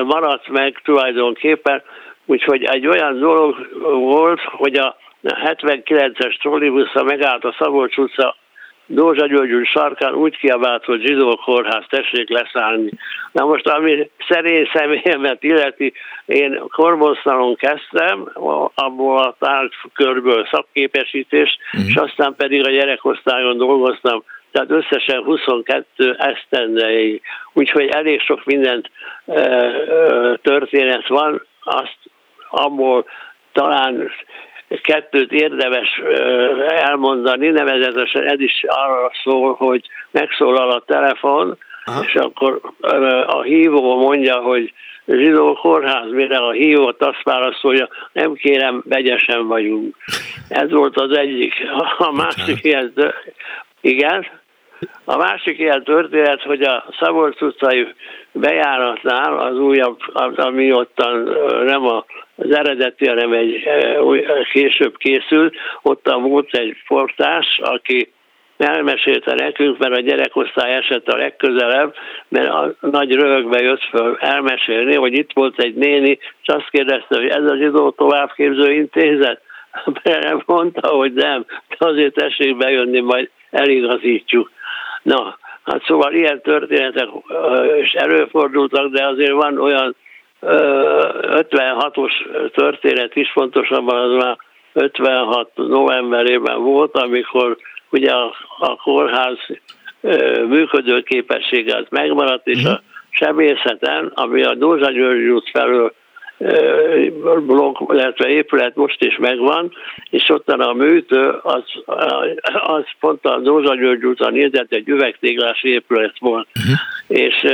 maradt meg tulajdonképpen, Úgyhogy egy olyan dolog volt, hogy a 79-es trollibusza megállt a Szabolcs utca Dózsa György sarkán úgy kiabált, hogy zsidó kórház, tessék leszállni. Na most, ami szerény személyemet illeti, én korbosztalon kezdtem, abból a tárgykörből szakképesítés, uh-huh. és aztán pedig a gyerekosztályon dolgoztam, tehát összesen 22 esztendeig. Úgyhogy elég sok mindent e, e, történet van, azt abból talán kettőt érdemes elmondani, nevezetesen ez is arra szól, hogy megszólal a telefon, Aha. és akkor a hívó mondja, hogy zsidó kórház, mire a hívót azt válaszolja, nem kérem, vegyesen vagyunk. Ez volt az egyik. A másik ilyen, igen, a másik ilyen történet, hogy a Szabolcs utcai bejáratnál az újabb, ami ottan nem a az eredeti, hanem egy később készült, ott volt egy portás, aki elmesélte nekünk, mert a gyerekosztály esett a legközelebb, mert a nagy röhögbe jött föl elmesélni, hogy itt volt egy néni, és azt kérdezte, hogy ez az zsidó továbbképző intézet? Mert mondta, hogy nem, de azért tessék bejönni, majd eligazítjuk. Na, hát szóval ilyen történetek is előfordultak, de azért van olyan 56-os történet is, pontosabban az már 56 novemberében volt, amikor ugye a, a kórház működő képessége az megmaradt, és a mhm. sebészeten, ami a Dózsa György út felől blokk, illetve épület most is megvan, és ott a műtő, az, az pont a Dózsa György úton nézett egy üvegtéglás épület volt, uh-huh. és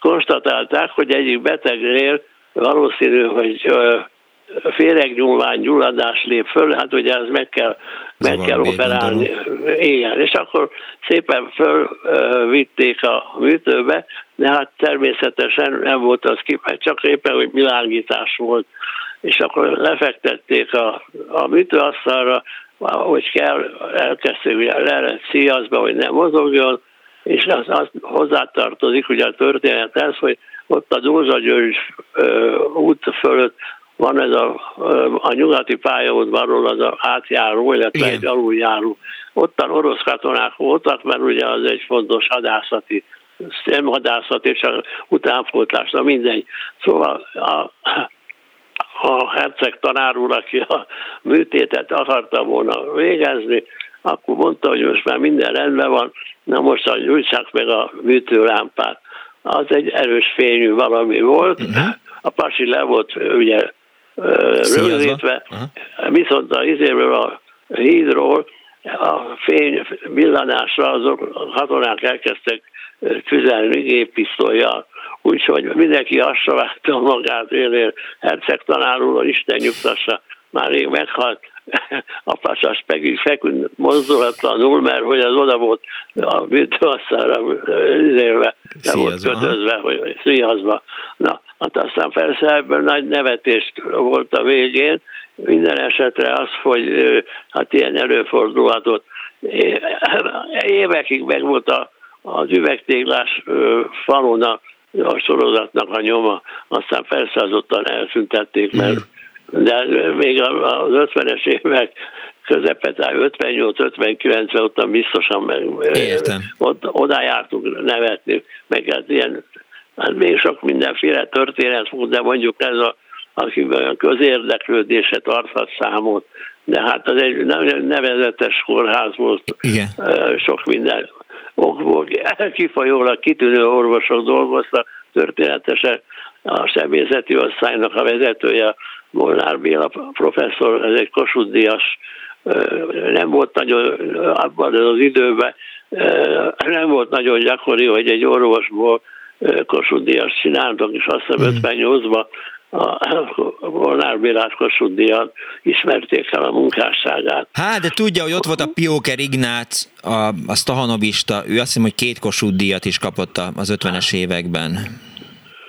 konstatálták, hogy egyik betegnél valószínű, hogy féregnyúlvány gyulladás lép föl, hát ugye ez meg kell, meg kell operálni. Igen, és akkor szépen fölvitték a műtőbe, de hát természetesen nem volt az ki, csak éppen, hogy világítás volt. És akkor lefektették a, a műtőasztalra, hogy kell, elkezdték le lett szíjazba, hogy nem mozogjon, és az, az hozzátartozik ugye a történethez, hogy ott a Dózsa György út fölött van ez a, a nyugati pályaudvarról az a átjáró, illetve Igen. egy aluljáró. Ottan orosz katonák voltak, mert ugye az egy fontos hadászati szemhadászat és a utánfótlás, na mindegy. Szóval a, a herceg tanár úr, aki a műtétet akarta volna végezni, akkor mondta, hogy most már minden rendben van, na most a gyújtsák meg a műtőlámpát. Az egy erős fényű valami volt, uh-huh. a pasi le volt ugye rögzítve, viszont a izéről a hídról a fény villanásra azok a katonák elkezdtek tüzelni géppisztolyjal. Úgyhogy mindenki azt vágta magát élén, herceg tanár úr, Isten nyugtassa, már rég meghalt, a pasas pedig feküdt mozdulatlanul, mert hogy az oda volt a bűtőasszára izélve, le volt kötözve, hogy szíjazva. Na, hát aztán persze ebben nagy nevetést volt a végén, minden esetre az, hogy hát ilyen előfordulhatott. Évekig meg volt a, az üvegtéglás falon a, sorozatnak a nyoma, aztán azután elszüntették, mert de még az 50-es évek közepete, 58-59-ben ottan biztosan meg, Értem. ott, oda jártunk nevetni, meg hát ilyen, hát még sok mindenféle történet volt, de mondjuk ez a, aki olyan közérdeklődése tarthat számot, de hát az egy nevezetes kórház volt, Igen. sok minden okból, kifolyólag kitűnő orvosok dolgoztak, történetesen a sebészeti osztálynak a vezetője, Molnár Béla professzor, ez egy Kossuth nem volt nagyon abban az időben, nem volt nagyon gyakori, hogy egy orvosból Kossuth Díjas csináltak, és azt hiszem 58-ban a Molnár Bélát Kossuth Díjat ismerték el a munkásságát. Hát, de tudja, hogy ott volt a Pióker Ignác, a, a stahanovista, ő azt hiszem, hogy két Kossuth Díjat is kapott az 50-es években.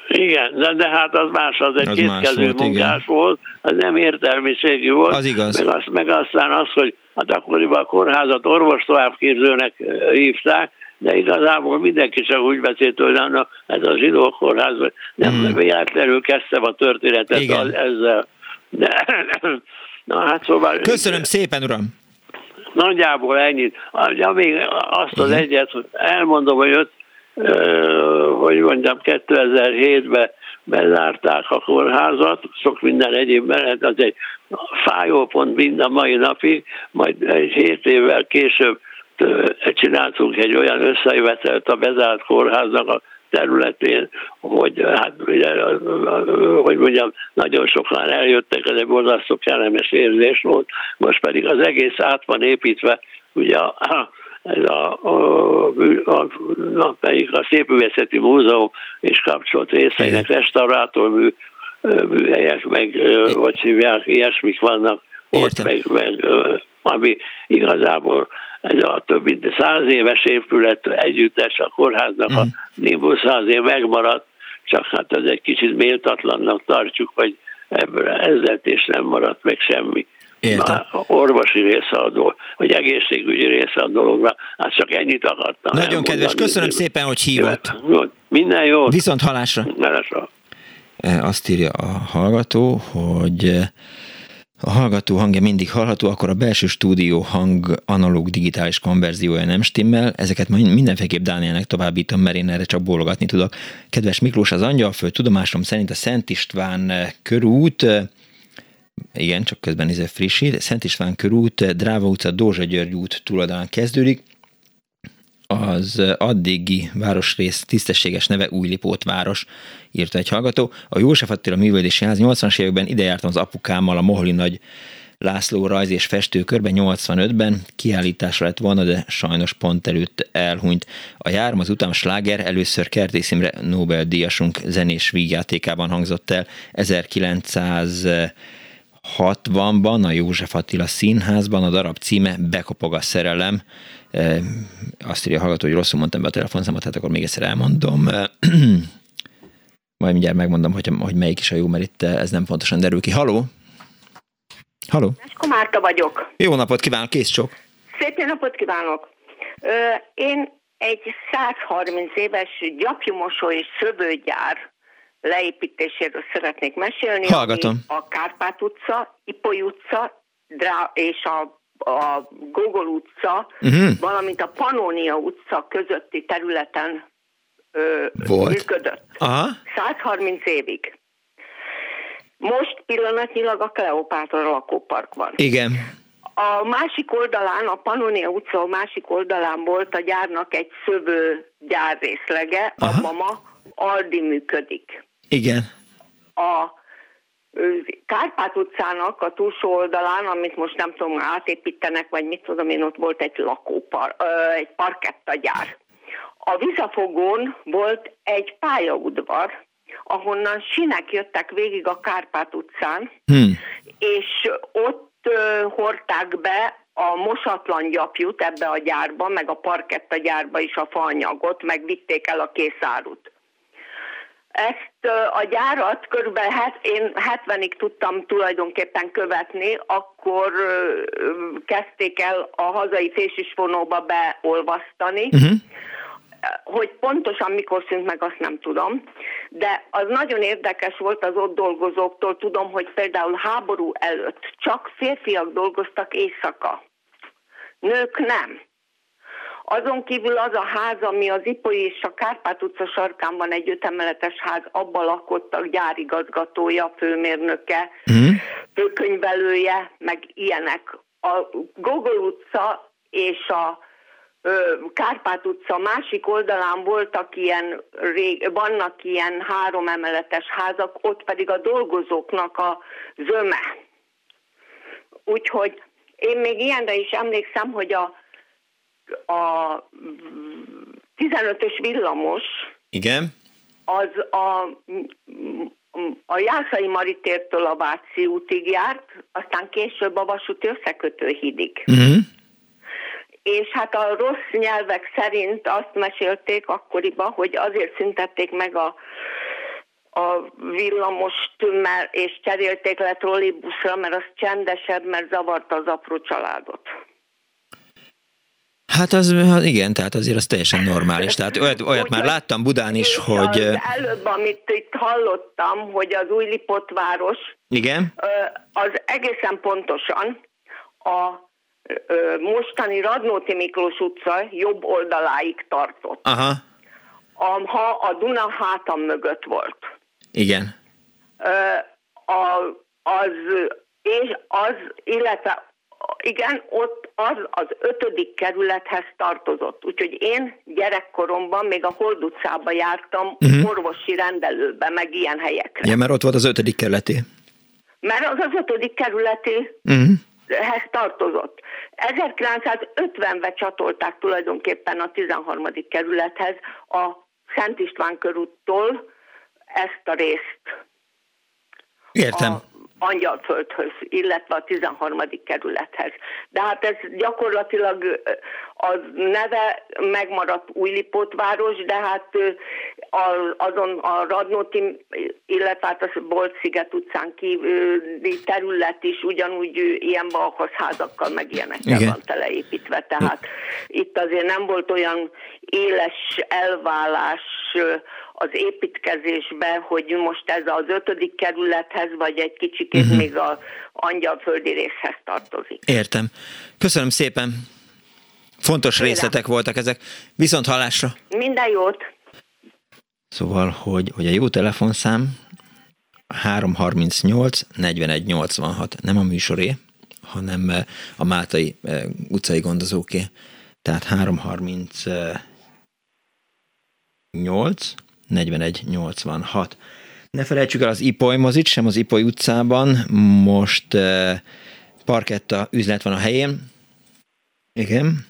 Igen, de, de hát az más, az egy az kétkező munkás igen. volt, az nem értelmiségi volt. Az igaz. Meg, az, meg aztán az, hogy hát akkoriban a kórházat orvos továbbképzőnek hívták, de igazából mindenki csak úgy beszélt, hogy na, ez a zsidó kórház, nem hmm. véletlenül kezdtem a történetet Igen. ezzel. De, na hát szóval... Köszönöm szépen, uram! Nagyjából ennyit. Ja, még azt az egyet, hogy elmondom, hogy öt, hogy mondjam, 2007-ben bezárták a kórházat, sok minden egyéb mellett, az egy fájó pont mind a mai napig, majd egy hét évvel később csináltunk egy olyan összejövetelt a bezárt kórháznak a területén, hogy hát ugye, hogy mondjam, nagyon sokan eljöttek, ez egy borzasztó kellemes érzés volt, most pedig az egész át van építve, ugye a, ez a, a, a, a, a Szépművészeti Múzeum és kapcsolt részeinek restaurátormű műhelyek, meg vagy hívják, ilyesmik vannak ott, meg, meg ami igazából ez a több mint száz éves épület együttes a kórháznak a mhm. Nimbus száz év megmaradt, csak hát ez egy kicsit méltatlannak tartjuk, hogy ebből ezzel is nem maradt meg semmi. Értem. orvosi része a dolog, vagy egészségügyi része a dologra. Hát csak ennyit akartam. Nagyon kedves, köszönöm szépen, hogy hívott. Minden jó. Viszont halásra. Halásra. Azt írja a hallgató, hogy a hallgató hangja mindig hallható, akkor a belső stúdió hang analóg digitális konverziója nem stimmel. Ezeket mindenféleképp Dánielnek továbbítom, mert én erre csak bólogatni tudok. Kedves Miklós, az Angyalföld tudomásom szerint a Szent István körút igen, csak közben ez frissít. Szent István körút, Dráva utca, Dózsa György út túloldalán kezdődik. Az addigi városrész tisztességes neve Újlipót város, írta egy hallgató. A József Attila művelési ház 80-as években ide jártam az apukámmal a Moholi nagy László rajz és festőkörben 85-ben kiállításra lett volna, de sajnos pont előtt elhunyt. A járom az utam sláger először Kertész Nobel-díjasunk zenés vígjátékában hangzott el 1960-ban a József Attila színházban, a darab címe Bekopog a szerelem. Azt írja a hallgató, hogy rosszul mondtam be a telefonszámot, hát akkor még egyszer elmondom. Majd mindjárt megmondom, hogy, hogy melyik is a jó, mert itt ez nem pontosan derül ki. Haló? Halló? Komárta vagyok. Jó napot kívánok, kész sok. Szép napot kívánok. Ö, én egy 130 éves gyapjumosó és szövőgyár leépítéséről szeretnék mesélni. Hallgatom. A Kárpát utca, Ipoly utca Drá- és a, a Gogol utca, uh-huh. valamint a Panónia utca közötti területen ö, Volt. működött. Aha. 130 évig. Most pillanatnyilag a Kleopátra lakópark van. Igen. A másik oldalán, a Pannonia utca a másik oldalán volt a gyárnak egy szövő gyárrészlege, abban ma Aldi működik. Igen. A Kárpát utcának a túlsó oldalán, amit most nem tudom, átépítenek, vagy mit tudom én, ott volt egy lakópar, egy parkettagyár. A visszafogón volt egy pályaudvar, ahonnan sinek jöttek végig a Kárpát utcán, hmm. és ott hordták be a mosatlan gyapjút ebbe a gyárba, meg a parketta gyárba is a faanyagot, meg vitték el a készárut. Ezt a gyárat körülbelül hát, én 70-ig tudtam tulajdonképpen követni, akkor kezdték el a hazai fésisfonóba beolvasztani. Uh-huh hogy pontosan mikor szűnt meg, azt nem tudom, de az nagyon érdekes volt az ott dolgozóktól, tudom, hogy például háború előtt csak férfiak dolgoztak éjszaka, nők nem. Azon kívül az a ház, ami az Ipoi és a Kárpát utca sarkán van egy ötemeletes ház, abban lakottak gyárigazgatója, főmérnöke, mm. főkönyvelője, meg ilyenek. A Gogol utca és a Kárpát utca másik oldalán voltak ilyen, vannak ilyen három emeletes házak, ott pedig a dolgozóknak a zöme. Úgyhogy én még ilyenre is emlékszem, hogy a, a 15-ös villamos Igen. az a, a Jászai Maritértől a Váci útig járt, aztán később a vasúti összekötő hídig. Uh-huh és hát a rossz nyelvek szerint azt mesélték akkoriban, hogy azért szüntették meg a, a villamost, mert, és cserélték le trollibuszra, mert az csendesebb, mert zavarta az apró családot. Hát az, hát igen, tehát azért az teljesen normális. Tehát olyat, olyat már láttam Budán is, hogy... Az előbb, amit itt hallottam, hogy az új Lipotváros... Igen? Az egészen pontosan a mostani Radnóti Miklós utca jobb oldaláig tartott. Aha. Ha a Duna hátam mögött volt. Igen. A, az, és az, illetve igen, ott az az ötödik kerülethez tartozott. Úgyhogy én gyerekkoromban még a Hold utcába jártam uh-huh. orvosi rendelőbe, meg ilyen helyekre. Ja, mert ott volt az ötödik kerületi. Mert az az ötödik kerületi uh-huh hez tartozott. 1950-ben csatolták tulajdonképpen a 13. kerülethez a Szent István körúttól ezt a részt. Értem. A Angyalföldhöz, illetve a 13. kerülethez. De hát ez gyakorlatilag az neve megmaradt Újlipótváros, de hát azon a Radnóti, illetve hát a Bolt sziget utcán kívüli terület is ugyanúgy ilyen balhoz házakkal, meg ilyenekkel Igen. van teleépítve. Tehát itt azért nem volt olyan éles elvállás az építkezésbe, hogy most ez az ötödik kerülethez, vagy egy kicsit uh-huh. még a angyalföldi részhez tartozik. Értem. Köszönöm szépen. Fontos Tőle. részletek voltak ezek. Viszont hallásra. Minden jót. Szóval, hogy, hogy a jó telefonszám 338 41 86, nem a műsoré, hanem a Mátai utcai gondozóké. Tehát 338 41 86. Ne felejtsük el az Ipoly mozit, sem az Ipoly utcában. Most parketta üzlet van a helyén. Igen.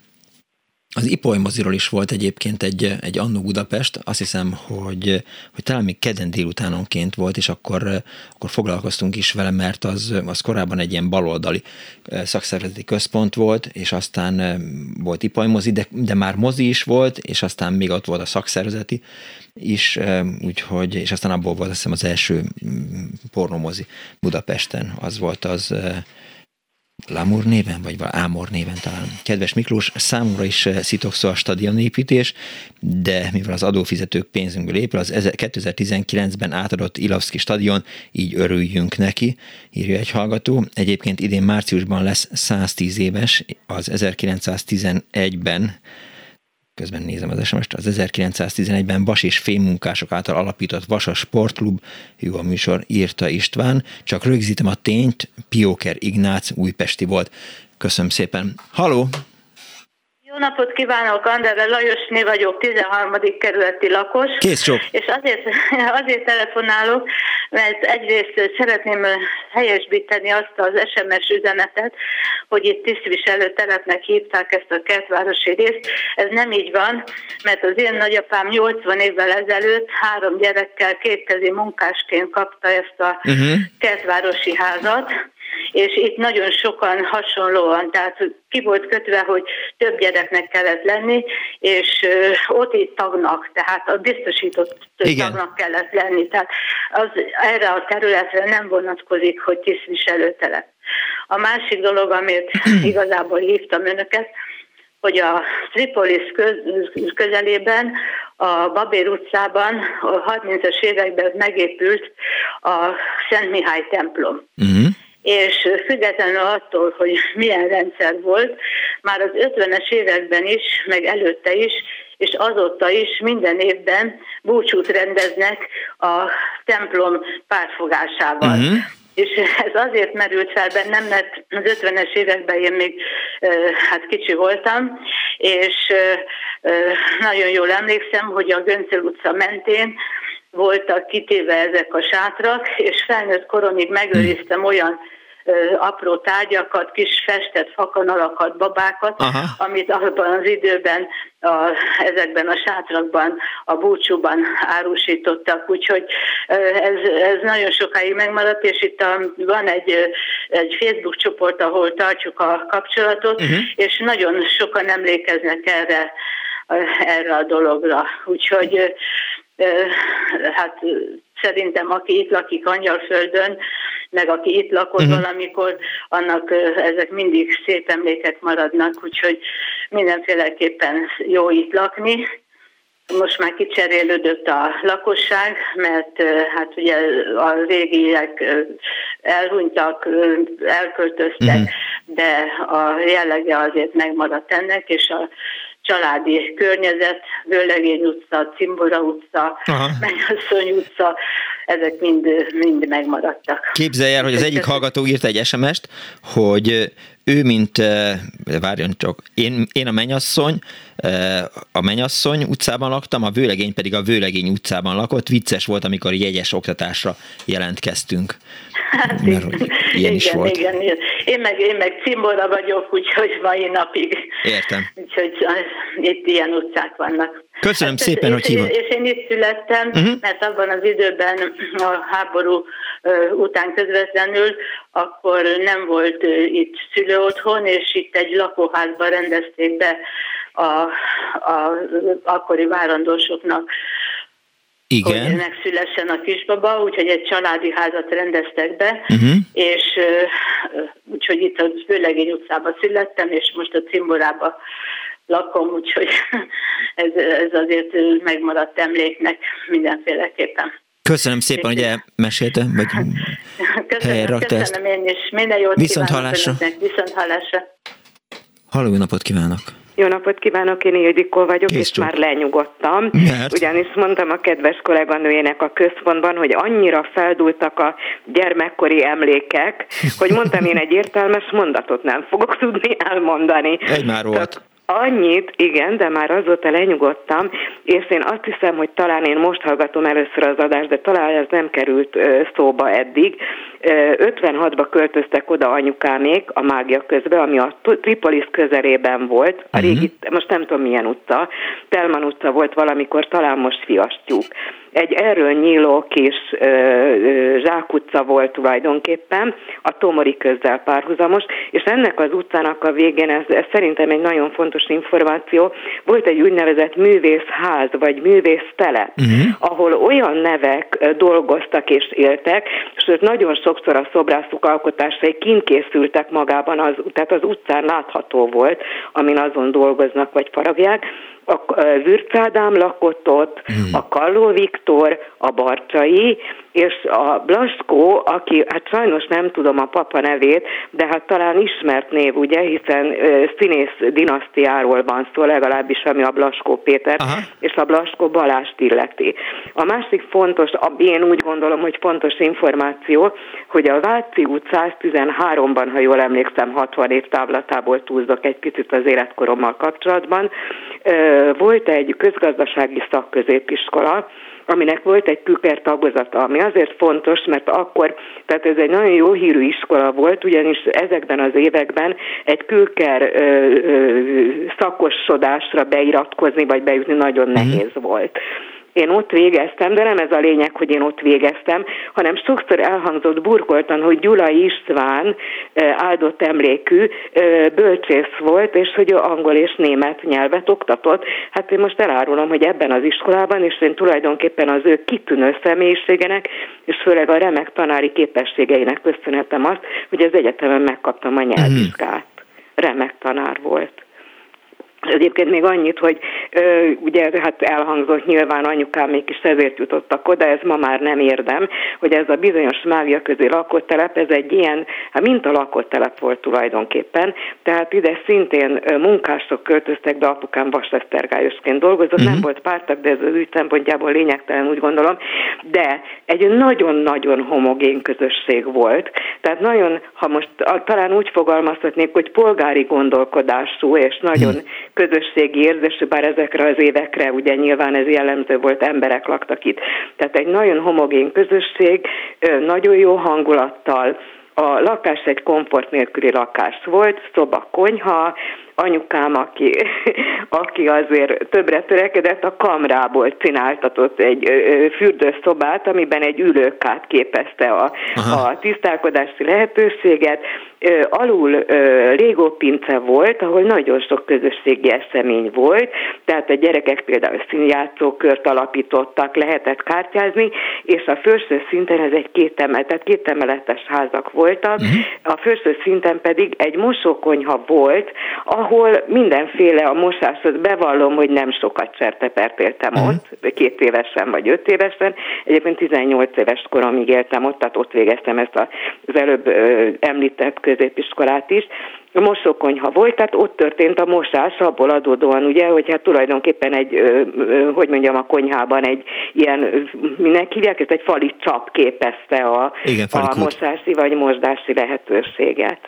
Az Ipoly moziról is volt egyébként egy, egy Annó Budapest, azt hiszem, hogy, hogy talán még kedden délutánonként volt, és akkor, akkor foglalkoztunk is vele, mert az, az korábban egy ilyen baloldali szakszervezeti központ volt, és aztán volt Ipoly mozi, de, de már mozi is volt, és aztán még ott volt a szakszervezeti is, úgyhogy, és aztán abból volt azt hiszem az első mm, pornomozi Budapesten, az volt az Lamur néven, vagy Ámor néven talán. Kedves Miklós, számomra is eh, szitokszó a stadionépítés, de mivel az adófizetők pénzünkből épül, az 2019-ben átadott Ilavszki stadion, így örüljünk neki, írja egy hallgató. Egyébként idén márciusban lesz 110 éves, az 1911-ben közben nézem az sms az 1911-ben vas és fémmunkások által alapított Vasas Sportklub, jó a műsor, írta István, csak rögzítem a tényt, Pióker Ignác újpesti volt. Köszönöm szépen. Haló! Jó napot kívánok, Andere Lajosné vagyok, 13. kerületi lakos. Kész sok. És azért, azért telefonálok, mert egyrészt szeretném helyesbíteni azt az SMS üzenetet, hogy itt tisztviselő telepnek hívták ezt a kertvárosi részt. Ez nem így van, mert az én nagyapám 80 évvel ezelőtt három gyerekkel kétkezi munkásként kapta ezt a uh-huh. kertvárosi házat, és itt nagyon sokan hasonlóan, tehát ki volt kötve, hogy több gyereknek kellett lenni, és ott itt tagnak, tehát a biztosított Igen. tagnak kellett lenni. Tehát az erre a területre nem vonatkozik, hogy tisztviselőtelep. A másik dolog, amit igazából hívtam önöket, hogy a Tripolis közelében, a Babér utcában a 30-as években megépült a Szent Mihály templom. Uh-huh és függetlenül attól, hogy milyen rendszer volt, már az 50-es években is, meg előtte is, és azóta is minden évben búcsút rendeznek a templom párfogásával. Uh-huh. És ez azért merült fel bennem, mert az 50-es években én még hát kicsi voltam, és nagyon jól emlékszem, hogy a Göncöl utca mentén voltak kitéve ezek a sátrak, és felnőtt koromig megőriztem olyan apró tárgyakat, kis festett fakanalakat, babákat, Aha. amit abban az időben a, ezekben a sátrakban, a búcsúban árusítottak, úgyhogy ez, ez nagyon sokáig megmaradt, és itt a, van egy, egy Facebook csoport, ahol tartjuk a kapcsolatot, uh-huh. és nagyon sokan emlékeznek erre, erre a dologra. Úgyhogy hát szerintem aki itt lakik Angyalföldön, meg aki itt lakott uh-huh. valamikor, annak ezek mindig szép emlékek maradnak, úgyhogy mindenféleképpen jó itt lakni. Most már kicserélődött a lakosság, mert hát ugye a régiek elhunytak, elköltöztek, uh-huh. de a jellege azért megmaradt ennek, és a családi környezet, Vőlegény utca, Cimbora utca, Mennyasszony utca, ezek mind, mind megmaradtak. Képzelj el, hogy az egyik hallgató írt egy SMS-t, hogy ő, mint, várjon csak, én, én a mennyasszony, a mennyasszony utcában laktam, a vőlegény pedig a vőlegény utcában lakott. Vicces volt, amikor jegyes oktatásra jelentkeztünk. Hát Mert hogy ilyen igen, is volt. Igen, igen. Én meg, én meg cimbora vagyok, úgyhogy mai napig. Értem. Úgyhogy itt ilyen utcák vannak. Köszönöm hát, szépen, és, hogy hívott. És én itt születtem, uh-huh. mert abban az időben a háború után közvetlenül, akkor nem volt itt szülő otthon, és itt egy lakóházban rendezték be a, a akkori várandósoknak igen. hogy megszülessen a kisbaba, úgyhogy egy családi házat rendeztek be, uh-huh. és úgyhogy itt a Vőlegény utcában születtem, és most a Cimborába lakom, úgyhogy ez, ez azért megmaradt emléknek mindenféleképpen. Köszönöm szépen, hogy elmesélte, vagy köszönöm, köszönöm ezt. én is. Minden jót Viszont hallásra. Viszont hallásra. Halló, napot kívánok! Jó napot kívánok, én Ildikó vagyok, Kész és már lenyugodtam. Mert? Ugyanis mondtam a kedves kolléganőjének a központban, hogy annyira feldultak a gyermekkori emlékek, hogy mondtam én egy értelmes mondatot nem fogok tudni elmondani. Egy már volt. Tehát Annyit, igen, de már azóta lenyugodtam, és én azt hiszem, hogy talán én most hallgatom először az adást, de talán ez nem került szóba eddig. 56-ba költöztek oda anyukámék a mágia közbe, ami a Tripolis közelében volt, a régi, uh-huh. most nem tudom milyen utca, Telman utca volt valamikor, talán most fiasztjuk egy erről nyíló kis ö, ö, zsákutca volt tulajdonképpen, a Tomori közzel párhuzamos, és ennek az utcának a végén, ez, ez szerintem egy nagyon fontos információ, volt egy úgynevezett művészház, vagy művésztele, uh-huh. ahol olyan nevek dolgoztak és éltek, és nagyon sokszor a szobrászok alkotásai kint készültek magában, az, tehát az utcán látható volt, amin azon dolgoznak vagy faragják, a Würc Ádám lakott ott, hmm. a Kalló Viktor, a Barcsai, és a Blaskó, aki, hát sajnos nem tudom a papa nevét, de hát talán ismert név, ugye, hiszen színész dinasztiáról van szó, legalábbis ami a Blaskó Péter, Aha. és a Blaskó Balást illeti. A másik fontos, én úgy gondolom, hogy fontos információ, hogy a Váci út 113-ban, ha jól emlékszem, 60 év távlatából túlzok egy picit az életkorommal kapcsolatban, volt egy közgazdasági szakközépiskola, aminek volt egy küker tagozata, ami azért fontos, mert akkor, tehát ez egy nagyon jó hírű iskola volt, ugyanis ezekben az években egy külker ö, ö, szakosodásra beiratkozni vagy bejutni nagyon mhm. nehéz volt én ott végeztem, de nem ez a lényeg, hogy én ott végeztem, hanem sokszor elhangzott burkoltan, hogy Gyula István áldott emlékű bölcsész volt, és hogy ő angol és német nyelvet oktatott. Hát én most elárulom, hogy ebben az iskolában, és én tulajdonképpen az ő kitűnő személyiségenek, és főleg a remek tanári képességeinek köszönhetem azt, hogy az egyetemen megkaptam a nyelvvizsgát. Remek tanár volt. Egyébként még annyit, hogy ö, ugye hát elhangzott nyilván anyukám még is ezért jutottak oda, ez ma már nem érdem, hogy ez a bizonyos mágia közé lakótelep, ez egy ilyen, hát mint a lakótelep volt tulajdonképpen, tehát ide szintén munkások költöztek, de apukám vasesztergályosként dolgozott, uh-huh. nem mhm. volt pártak, de ez az ügy szempontjából lényegtelen úgy gondolom, de egy nagyon-nagyon homogén közösség volt, tehát nagyon, ha most talán úgy fogalmazhatnék, hogy polgári gondolkodású és nagyon uh-huh közösségi érzésű, bár ezekre az évekre ugye nyilván ez jellemző volt, emberek laktak itt. Tehát egy nagyon homogén közösség, nagyon jó hangulattal, a lakás egy komfort nélküli lakás volt, szoba, konyha, anyukám, aki, aki azért többre törekedett, a kamrából csináltatott egy fürdőszobát, amiben egy ülőkát képezte a, a tisztálkodási lehetőséget. Alul légópince volt, ahol nagyon sok közösségi esemény volt, tehát a gyerekek például színjátszókört alapítottak, lehetett kártyázni, és a felső szinten ez egy két emel, tehát két emeletes házak voltak, uh-huh. a felső szinten pedig egy mosókonyha volt, ahol mindenféle a mosáshoz bevallom, hogy nem sokat sertepertéltem uh-huh. ott, két évesen vagy öt évesen. Egyébként 18 éves koromig éltem ott, tehát ott végeztem ezt az előbb említett középiskolát is. A mosókonyha volt, tehát ott történt a mosás, abból adódóan ugye, hogy hát tulajdonképpen egy, hogy mondjam, a konyhában egy ilyen, minek hívják, ez egy fali csap képezte a, Igen, a mosási vagy mosdási lehetőséget.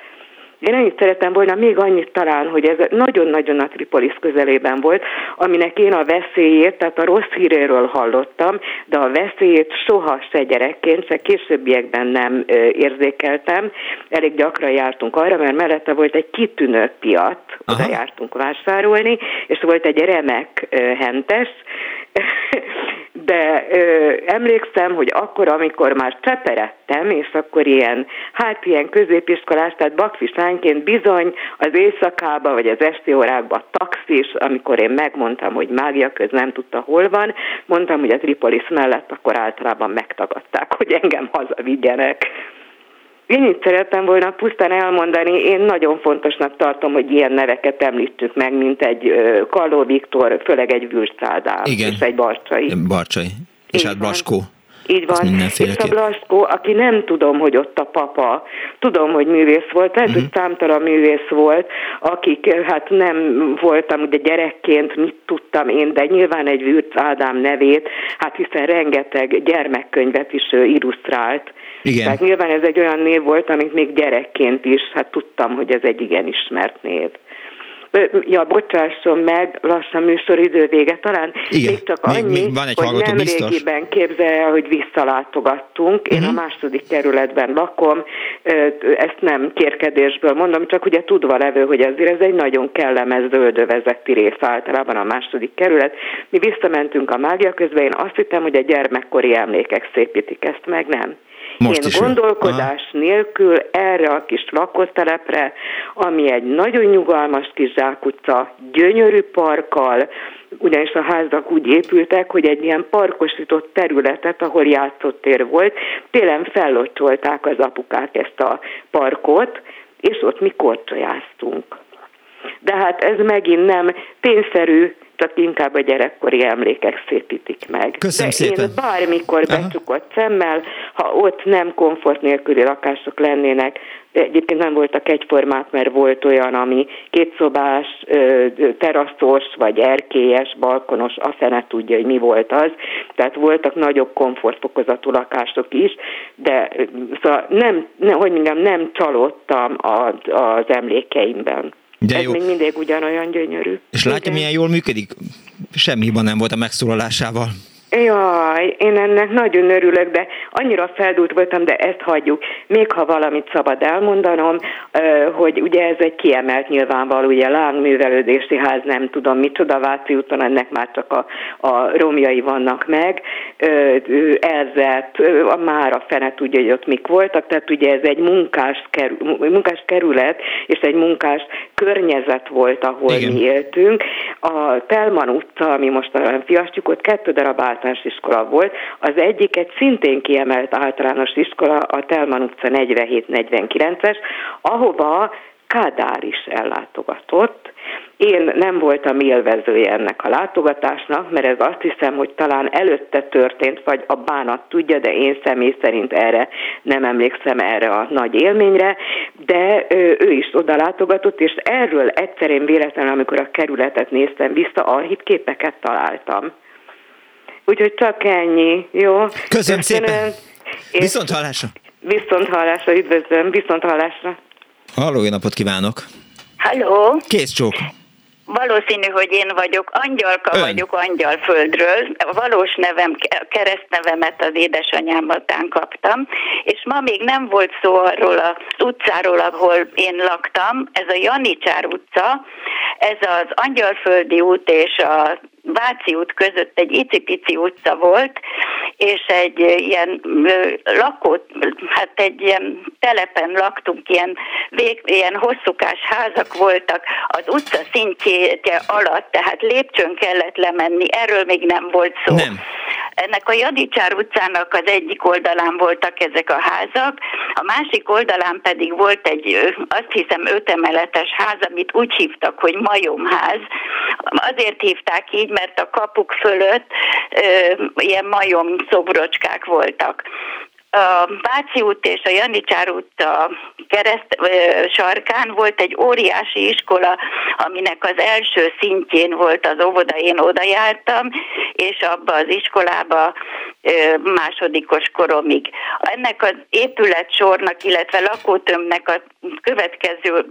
Én ennyit szeretem volna, még annyit talán, hogy ez nagyon-nagyon a Tripolis közelében volt, aminek én a veszélyét, tehát a rossz híréről hallottam, de a veszélyét soha se gyerekként, se későbbiekben nem érzékeltem. Elég gyakran jártunk arra, mert mellette volt egy kitűnő piac, oda jártunk vásárolni, és volt egy remek hentes, de ö, emlékszem, hogy akkor, amikor már cseperedtem, és akkor ilyen, hát ilyen középiskolás, tehát bakfis lányként bizony az éjszakába, vagy az esti órákba taxis, amikor én megmondtam, hogy mágia köz nem tudta hol van, mondtam, hogy a Tripolis mellett akkor általában megtagadták, hogy engem hazavigyenek. Én itt szerettem volna pusztán elmondani, én nagyon fontosnak tartom, hogy ilyen neveket említsük meg, mint egy Kalló Viktor, főleg egy Vürc Ádám, Igen. és egy Barcsai. Barcsai. És hát Blaskó. Így van. És a Blasco, aki nem tudom, hogy ott a papa, tudom, hogy művész volt, lehet, uh-huh. hogy számtalan művész volt, akik, hát nem voltam ugye gyerekként, mit tudtam én, de nyilván egy Würz Ádám nevét, hát hiszen rengeteg gyermekkönyvet is illusztrált. Igen. Tehát nyilván ez egy olyan név volt, amit még gyerekként is, hát tudtam, hogy ez egy igen ismert név. Ja, bocsásson meg, lassan műsoridő vége. Talán Igen. még csak annyi, még, még van egy hogy nem régiben képzelje el, hogy visszalátogattunk. Én uh-huh. a második kerületben lakom, ezt nem kérkedésből mondom, csak ugye tudva levő, hogy azért ez egy nagyon kellemes zöldövezeti rész általában a második kerület. Mi visszamentünk a mágia közben, én azt hittem, hogy a gyermekkori emlékek szépítik ezt meg, nem. Most is gondolkodás Aha. nélkül erre a kis lakótelepre, ami egy nagyon nyugalmas kis zsákutca, gyönyörű parkkal, ugyanis a házak úgy épültek, hogy egy ilyen parkosított területet, ahol játszottér volt, télen fellocsolták az apukák ezt a parkot, és ott mi korcsolyáztunk. De hát ez megint nem tényszerű csak inkább a gyerekkori emlékek szépítik meg. Köszönöm De szépen. én bármikor becsukott szemmel, ha ott nem komfort nélküli lakások lennének, egyébként nem voltak egyformák, mert volt olyan, ami kétszobás, teraszos, vagy erkélyes, balkonos, a fene tudja, hogy mi volt az. Tehát voltak nagyobb komfortfokozatú lakások is, de szóval nem, nem hogy mondjam, nem csalódtam az, az emlékeimben. De Ez jó. még mindig ugyanolyan gyönyörű. És látja, Igen. milyen jól működik? Semmi hiba nem volt a megszólalásával. Jaj, én ennek nagyon örülök, de annyira feldult voltam, de ezt hagyjuk. Még ha valamit szabad elmondanom, hogy ugye ez egy kiemelt nyilvánvaló, ugye lángművelődési ház, nem tudom micsoda, Váci úton, ennek már csak a, a romjai vannak meg, Erzett, már a fene tudja, hogy ott mik voltak, tehát ugye ez egy munkás, kerül, munkás kerület, és egy munkás környezet volt, ahol Igen. mi éltünk. A Telman utca, ami most a fiasztjuk, ott kettő darab általános iskola volt. Az egyik egy szintén kiemelt általános iskola, a Telman utca 47-49-es, ahova Kádár is ellátogatott. Én nem voltam élvezője ennek a látogatásnak, mert ez azt hiszem, hogy talán előtte történt, vagy a bánat tudja, de én személy szerint erre nem emlékszem erre a nagy élményre, de ő is oda látogatott, és erről egyszer véletlenül, amikor a kerületet néztem vissza, archívképeket találtam. Úgyhogy csak ennyi, jó? Köszönöm, Köszönöm. szépen! Viszont hallásra! Viszont hallásra, üdvözlöm, viszont hallásra! Halló, jó napot kívánok! Halló! Kész csók! Valószínű, hogy én vagyok, Angyalka Ön. vagyok Angyalföldről. A valós nevem, keresztnevemet az édesanyám után kaptam, és ma még nem volt szó arról az utcáról, ahol én laktam. Ez a Janicsár utca, ez az Angyalföldi út és a Váci út között egy icipici utca volt, és egy ilyen lakó, hát egy ilyen telepen laktunk, ilyen, vég, ilyen hosszúkás házak voltak az utca szintjéje alatt, tehát lépcsőn kellett lemenni, erről még nem volt szó. Nem. Ennek a Jadicsár utcának az egyik oldalán voltak ezek a házak, a másik oldalán pedig volt egy, azt hiszem, ötemeletes ház, amit úgy hívtak, hogy majomház. Azért hívták így, mert a kapuk fölött ö, ilyen majom szobrocskák voltak a Váci út és a Janicsár út a kereszt sarkán volt egy óriási iskola, aminek az első szintjén volt az óvoda, én oda jártam, és abba az iskolába ö, másodikos koromig. Ennek az épületsornak, illetve lakótömnek a következő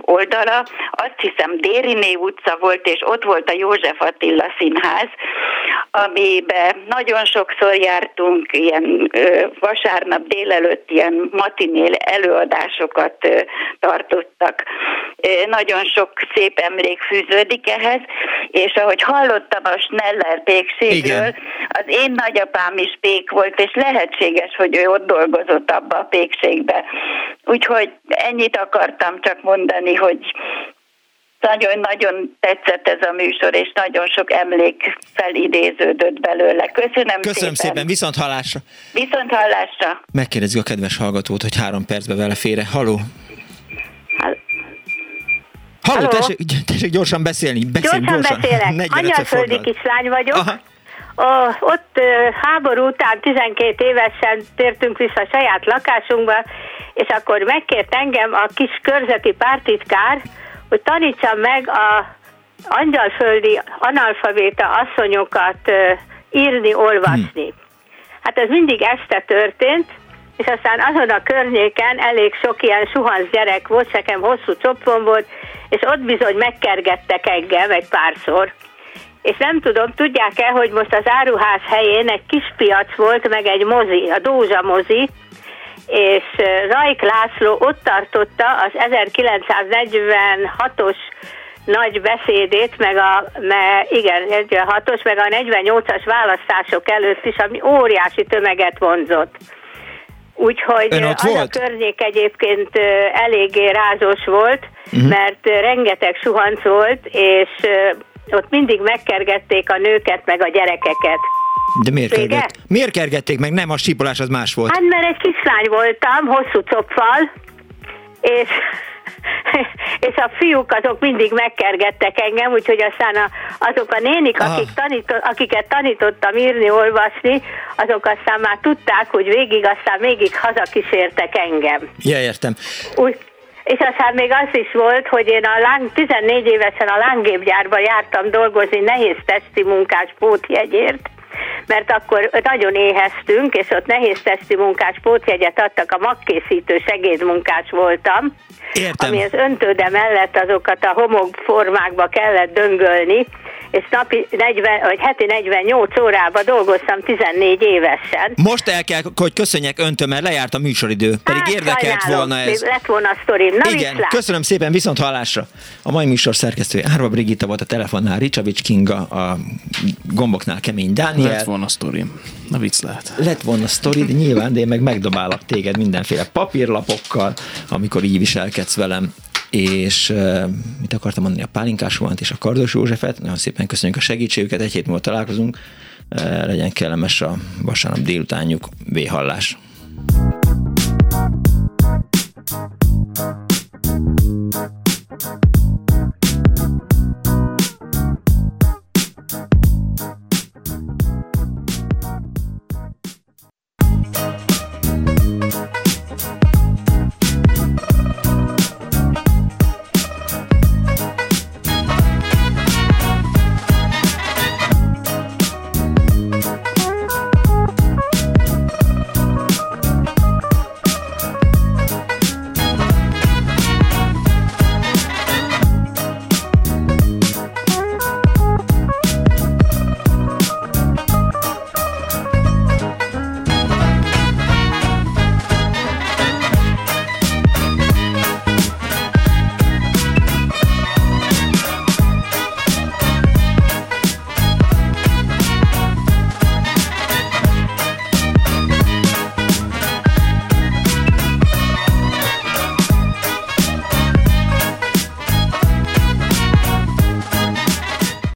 oldala, azt hiszem Dériné utca volt, és ott volt a József Attila színház, amibe nagyon sokszor jártunk, ilyen ö, vasárnap délelőtt ilyen matinél előadásokat tartottak. Nagyon sok szép emlék fűződik ehhez, és ahogy hallottam a Schneller pékségről, az én nagyapám is pék volt, és lehetséges, hogy ő ott dolgozott abba a pékségbe. Úgyhogy ennyit akartam csak mondani, hogy nagyon-nagyon tetszett ez a műsor, és nagyon sok emlék felidéződött belőle. Köszönöm, Köszönöm szépen. szépen, viszont hallásra. Viszont hallásra. Megkérdezzük a kedves hallgatót, hogy három percbe vele félre. Haló. Halló, tessék, tessék gyorsan beszélni. Beszélni, gyorsan, gyorsan beszélek. Anyalföldi kislány vagyok. Aha. ott háború után 12 évesen tértünk vissza a saját lakásunkba, és akkor megkért engem a kis körzeti pártitkár, hogy tanítsam meg a angyalföldi analfabéta asszonyokat írni, olvasni. Hmm. Hát ez mindig este történt, és aztán azon a környéken elég sok ilyen suhansz gyerek volt, nekem hosszú csopon volt, és ott bizony megkergettek engem egy párszor. És nem tudom, tudják-e, hogy most az áruház helyén egy kis piac volt, meg egy mozi, a Dózsa mozi, és Rajk László ott tartotta az 1946-os nagy beszédét, meg a, me, igen, 46-os, meg a 48-as választások előtt is, ami óriási tömeget vonzott. Úgyhogy az volt? a környék egyébként eléggé rázós volt, uh-huh. mert rengeteg suhanc volt, és ott mindig megkergették a nőket, meg a gyerekeket. De miért, kerget? miért kergették meg? Nem, a sípolás az más volt. Hát mert egy kislány voltam, hosszú copfal, és és a fiúk azok mindig megkergettek engem, úgyhogy aztán a, azok a nénik, akik tanít, akiket tanítottam írni, olvasni, azok aztán már tudták, hogy végig, aztán végig hazakísértek engem. Ja, értem. Úgy, és aztán még az is volt, hogy én a láng, 14 évesen a lángépgyárba jártam dolgozni nehéz testi munkás pótjegyért, mert akkor nagyon éheztünk, és ott nehéz testi munkás pótjegyet adtak, a magkészítő segédmunkás voltam, Értem. ami az öntőde mellett azokat a homokformákba kellett döngölni, és napi 40, vagy heti 48 órában dolgoztam 14 évesen. Most el kell, hogy köszönjek öntől, mert lejárt a műsoridő, pedig hát, érdekelt sajnálom, volna ez. Lett volna a sztorim. Na, Igen, viszlát. köszönöm szépen, viszont hallásra. A mai műsor szerkesztője Árva Brigitta volt a telefonnál, Ricsavics Kinga, a gomboknál Kemény Dániel. Lett volna a sztorim. Na vicc lehet. Lett volna sztori, de nyilván, de én meg megdobálok téged mindenféle papírlapokkal, amikor így viselkedsz velem és mit akartam mondani, a Pálinkás volt és a Kardos Józsefet, nagyon szépen köszönjük a segítségüket, egy hét múlva találkozunk, legyen kellemes a vasárnap délutánjuk, véhallás. thank you